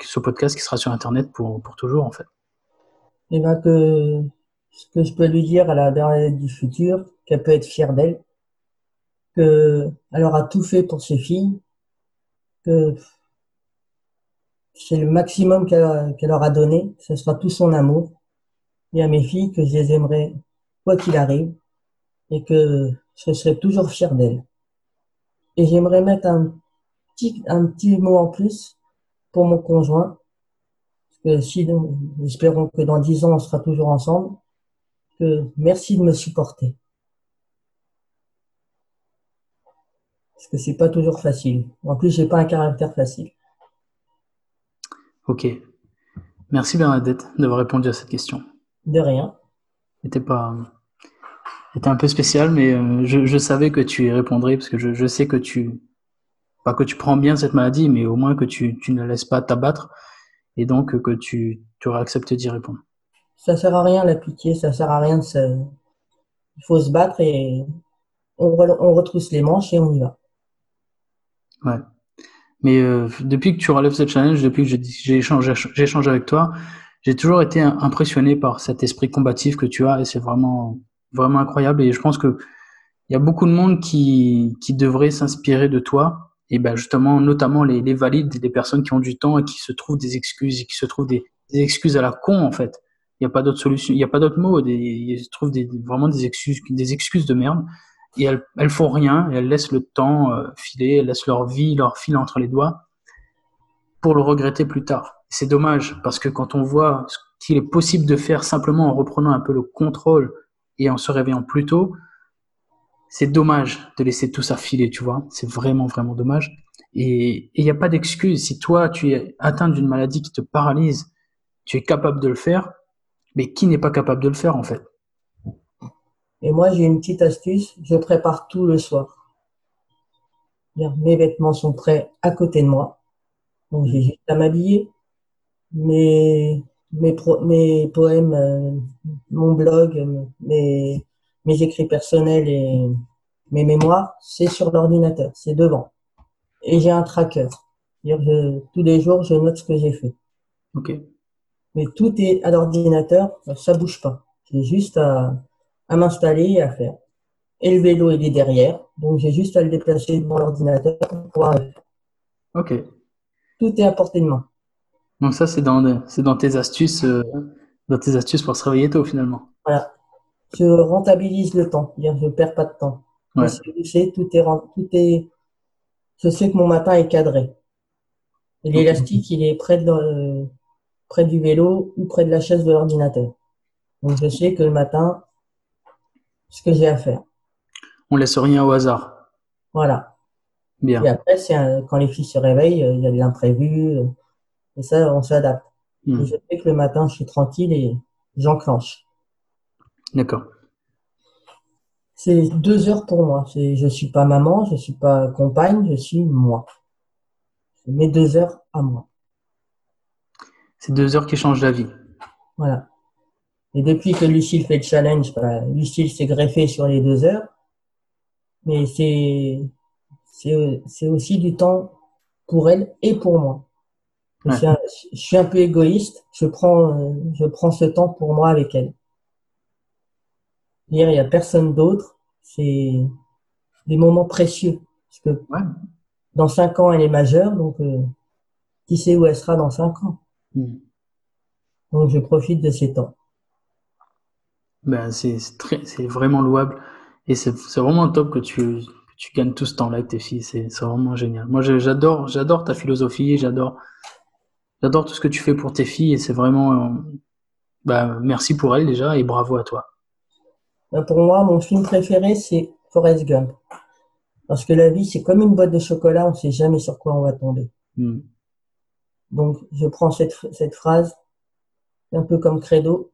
Ce podcast qui sera sur Internet pour, pour toujours, en fait. Eh bien que ce que je peux lui dire à la dernière du futur, qu'elle peut être fière d'elle, qu'elle aura tout fait pour ses filles, que c'est le maximum qu'elle leur a donné, ce sera tout son amour, et à mes filles que je les aimerai quoi qu'il arrive, et que je serai toujours fier d'elles. Et j'aimerais mettre un petit, un petit mot en plus pour mon conjoint, parce que si, espérons que dans dix ans on sera toujours ensemble, merci de me supporter. Parce que c'est pas toujours facile. En plus, j'ai pas un caractère facile. Ok. Merci Bernadette d'avoir répondu à cette question. De rien. C'était pas, c'était un peu spécial, mais euh, je, savais que tu y répondrais parce que je, sais que tu, pas que tu prends bien cette maladie, mais au moins que tu, tu ne laisses pas t'abattre et donc que tu, tu aurais accepté d'y répondre ça sert à rien la pitié, ça sert à rien de se. Il faut se battre et on, on retrousse les manches et on y va. Ouais. Mais euh, depuis que tu relèves cette challenge, depuis que j'ai échangé, échangé avec toi, j'ai toujours été impressionné par cet esprit combatif que tu as et c'est vraiment, vraiment incroyable. Et je pense que il y a beaucoup de monde qui, qui devrait s'inspirer de toi. Et ben justement, notamment les, les valides, les personnes qui ont du temps et qui se trouvent des excuses, et qui se trouvent des, excuses à la con en fait. Il n'y a pas d'autre solution, il n'y a pas d'autre mot. Ils trouvent des, vraiment des excuses, des excuses de merde. Et elles, elles font rien, elles laissent le temps euh, filer, elles laissent leur vie, leur fil entre les doigts pour le regretter plus tard. C'est dommage parce que quand on voit ce qu'il est possible de faire simplement en reprenant un peu le contrôle et en se réveillant plus tôt, c'est dommage de laisser tout ça filer, tu vois. C'est vraiment, vraiment dommage. Et il n'y a pas d'excuse. Si toi, tu es atteint d'une maladie qui te paralyse, tu es capable de le faire, mais qui n'est pas capable de le faire en fait? Et moi, j'ai une petite astuce, je prépare tout le soir. Mes vêtements sont prêts à côté de moi. Donc j'ai juste à m'habiller. Mes, mes, mes poèmes, euh, mon blog, mes, mes écrits personnels et mes mémoires, c'est sur l'ordinateur, c'est devant. Et j'ai un tracker. tous les jours, je note ce que j'ai fait. Ok mais tout est à l'ordinateur, ça bouge pas. J'ai juste à, à m'installer et à faire. Et le vélo, il est derrière, donc j'ai juste à le déplacer devant l'ordinateur pour pouvoir. Ok. Tout est à portée de main. Donc ça, c'est dans, c'est dans tes astuces, euh, dans tes astuces pour se réveiller tôt finalement. Voilà. Je rentabilise le temps, je ne perds pas de temps. Ouais. Je sais, tout est, tout est, je sais que mon matin est cadré. L'élastique, il est près de, près du vélo ou près de la chaise de l'ordinateur. Donc je sais que le matin, ce que j'ai à faire. On laisse rien au hasard. Voilà. Bien. Et après, quand les filles se réveillent, il y a de l'imprévu. Et ça, on s'adapte. Hmm. Je sais que le matin, je suis tranquille et j'enclenche. D'accord. C'est deux heures pour moi. Je suis pas maman, je suis pas compagne, je suis moi. C'est mes deux heures à moi. C'est deux heures qui changent la vie. Voilà. Et depuis que Lucille fait le challenge, bah, Lucille s'est greffée sur les deux heures. Mais c'est, c'est, aussi du temps pour elle et pour moi. Je, suis un, peu égoïste. Je prends, euh, je prends ce temps pour moi avec elle. Il n'y a personne d'autre. C'est des moments précieux. Parce que dans cinq ans, elle est majeure, donc euh, qui sait où elle sera dans cinq ans? Hmm. Donc je profite de ces temps. Ben, c'est c'est vraiment louable et c'est vraiment top que tu, tu gagnes tout ce temps-là avec tes filles. C'est vraiment génial. Moi, j'adore j'adore ta philosophie, j'adore j'adore tout ce que tu fais pour tes filles et c'est vraiment euh, bah, merci pour elles déjà et bravo à toi. Ben, pour moi, mon film préféré c'est Forrest Gump parce que la vie c'est comme une boîte de chocolat, on sait jamais sur quoi on va tomber. Hmm. Donc, je prends cette, cette phrase un peu comme credo,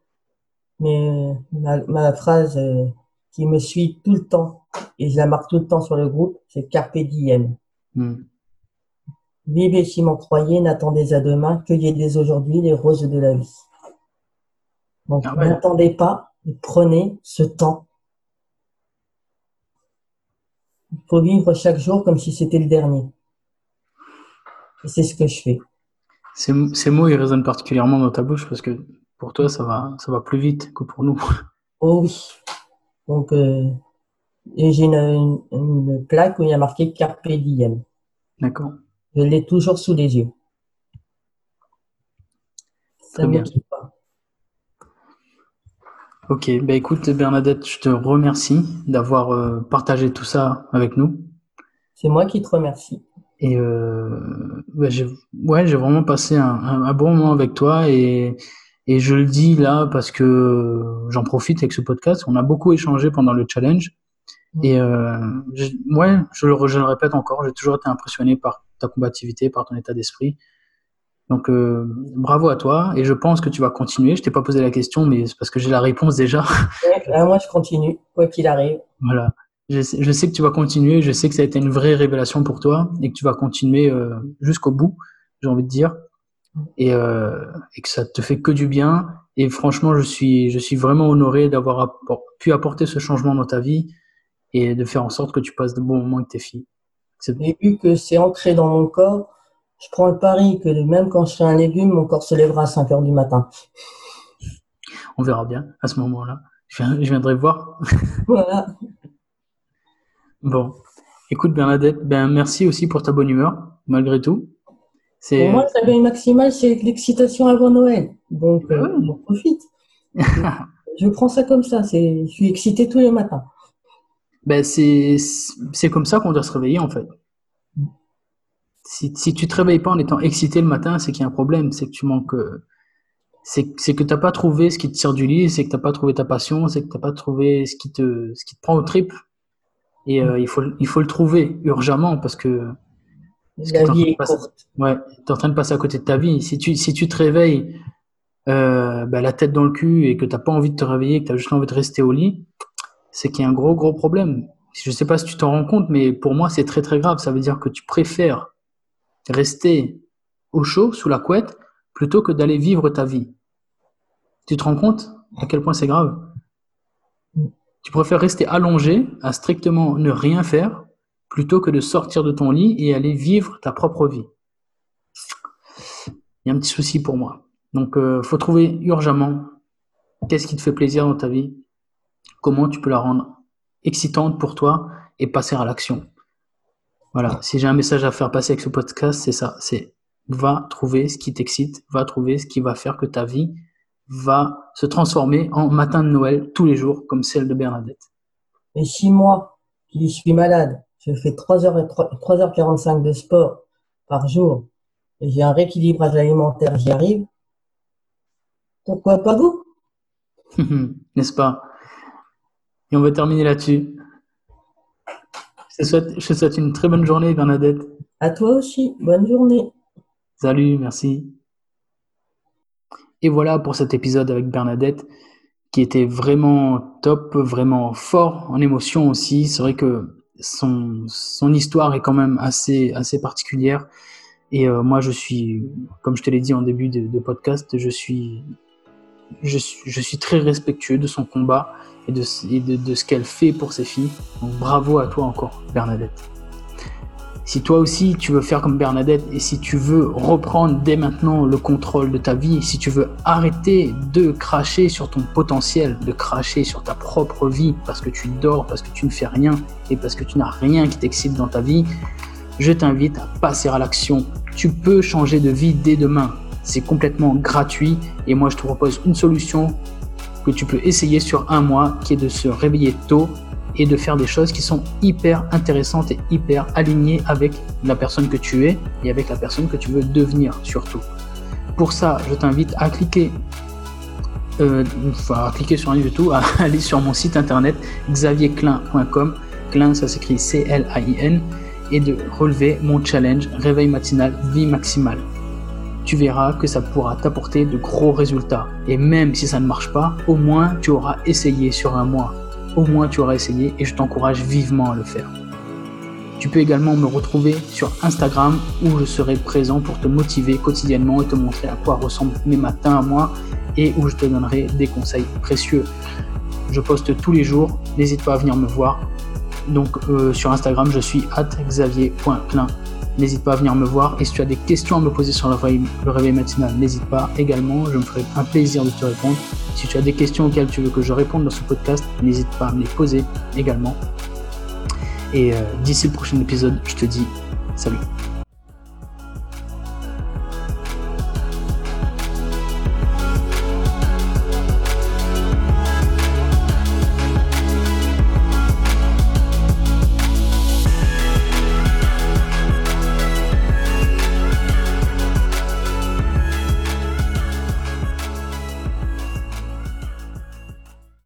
mais ma, ma phrase euh, qui me suit tout le temps et je la marque tout le temps sur le groupe, c'est Carpe diem. Hmm. Vivez si m'en croyez, n'attendez à demain, cueillez dès aujourd'hui les roses de la vie. Donc, ah n'attendez pas, prenez ce temps. Il faut vivre chaque jour comme si c'était le dernier. Et c'est ce que je fais. Ces, ces, mots, ils résonnent particulièrement dans ta bouche parce que pour toi, ça va, ça va plus vite que pour nous. Oh oui. Donc, euh, j'ai une, une, plaque où il y a marqué Carpe Diem. D'accord. Je l'ai toujours sous les yeux. Ça bien. Pas. Ok, bah écoute Bernadette, je te remercie d'avoir euh, partagé tout ça avec nous. C'est moi qui te remercie. Et euh, bah, j'ai ouais, j'ai vraiment passé un, un, bon moment avec toi et, et je le dis là parce que j'en profite avec ce podcast. On a beaucoup échangé pendant le challenge. Et euh, je, ouais, je le, je le répète encore, j'ai toujours été impressionné par ta combativité, par ton état d'esprit. Donc euh, bravo à toi et je pense que tu vas continuer. Je t'ai pas posé la question, mais c'est parce que j'ai la réponse déjà. moi je continue, quoi qu'il arrive. Voilà je sais, je sais, que tu vas continuer, je sais que ça a été une vraie révélation pour toi et que tu vas continuer euh, jusqu'au bout, j'ai envie de dire, et, euh, et, que ça te fait que du bien. Et franchement, je suis, je suis vraiment honoré d'avoir pu apporter ce changement dans ta vie et de faire en sorte que tu passes de bons moments avec tes filles. Et vu que c'est ancré dans mon corps, je prends le pari que même quand je serai un légume, mon corps se lèvera à 5 heures du matin. On verra bien à ce moment-là. Je, viendrai voir. Voilà. Bon, écoute Bernadette, ben merci aussi pour ta bonne humeur, malgré tout. Pour moi, ça gagne maximal, c'est l'excitation avant Noël. Donc, euh, on profite. je prends ça comme ça. je suis excité tous les matins. Ben, c'est, c'est comme ça qu'on doit se réveiller, en fait. Si, si tu te réveilles pas en étant excité le matin, c'est qu'il y a un problème. C'est que tu manques. Euh, c'est, c'est que tu n'as pas trouvé ce qui te tire du lit, c'est que tu n'as pas trouvé ta passion, c'est que tu n'as pas trouvé ce qui, te, ce qui te prend au triple. Et euh, il, faut, il faut le trouver urgemment parce que. la vie est courte. Ouais, tu es en train de passer à côté de ta vie. Si tu, si tu te réveilles euh, bah, la tête dans le cul et que tu n'as pas envie de te réveiller, que tu as juste envie de rester au lit, c'est qu'il y a un gros, gros problème. Je ne sais pas si tu t'en rends compte, mais pour moi, c'est très, très grave. Ça veut dire que tu préfères rester au chaud, sous la couette, plutôt que d'aller vivre ta vie. Tu te rends compte à quel point c'est grave? Tu préfères rester allongé à strictement ne rien faire plutôt que de sortir de ton lit et aller vivre ta propre vie. Il y a un petit souci pour moi. Donc, il euh, faut trouver urgemment qu'est-ce qui te fait plaisir dans ta vie, comment tu peux la rendre excitante pour toi et passer à l'action. Voilà, si j'ai un message à faire passer avec ce podcast, c'est ça, c'est va trouver ce qui t'excite, va trouver ce qui va faire que ta vie va se transformer en matin de Noël tous les jours, comme celle de Bernadette. Et si moi, qui suis malade, je fais 3 h 3h45 de sport par jour et j'ai un rééquilibrage alimentaire, j'y arrive, pourquoi pas vous? N'est-ce pas? Et on va terminer là-dessus. Je te, souhaite, je te souhaite une très bonne journée, Bernadette. À toi aussi, bonne journée. Salut, merci. Et voilà pour cet épisode avec Bernadette qui était vraiment top, vraiment fort en émotion aussi. C'est vrai que son, son histoire est quand même assez, assez particulière. Et euh, moi, je suis, comme je te l'ai dit en début de, podcast, je suis, je suis, très respectueux de son combat et de, de, de ce qu'elle fait pour ses filles. Donc bravo à toi encore, Bernadette. Si toi aussi tu veux faire comme Bernadette et si tu veux reprendre dès maintenant le contrôle de ta vie, si tu veux arrêter de cracher sur ton potentiel, de cracher sur ta propre vie parce que tu dors, parce que tu ne fais rien et parce que tu n'as rien qui t'excite dans ta vie, je t'invite à passer à l'action. Tu peux changer de vie dès demain. C'est complètement gratuit et moi je te propose une solution que tu peux essayer sur un mois qui est de se réveiller tôt et de faire des choses qui sont hyper intéressantes et hyper alignées avec la personne que tu es et avec la personne que tu veux devenir surtout. Pour ça, je t'invite à cliquer, euh, cliquer sur du tout, à aller sur mon site internet xavierclin.com, Clin ça s'écrit C-L-A-I-N, et de relever mon challenge réveil matinal vie maximale. Tu verras que ça pourra t'apporter de gros résultats. Et même si ça ne marche pas, au moins tu auras essayé sur un mois au moins tu auras essayé et je t'encourage vivement à le faire. Tu peux également me retrouver sur Instagram où je serai présent pour te motiver quotidiennement et te montrer à quoi ressemblent mes matins à moi et où je te donnerai des conseils précieux. Je poste tous les jours, n'hésite pas à venir me voir. Donc euh, sur Instagram, je suis xavier.clin. N'hésite pas à venir me voir et si tu as des questions à me poser sur le réveil, matinal, n'hésite pas également, je me ferai un plaisir de te répondre. Si tu as des questions auxquelles tu veux que je réponde dans ce podcast, n'hésite pas à me les poser également. Et euh, d'ici le prochain épisode, je te dis salut.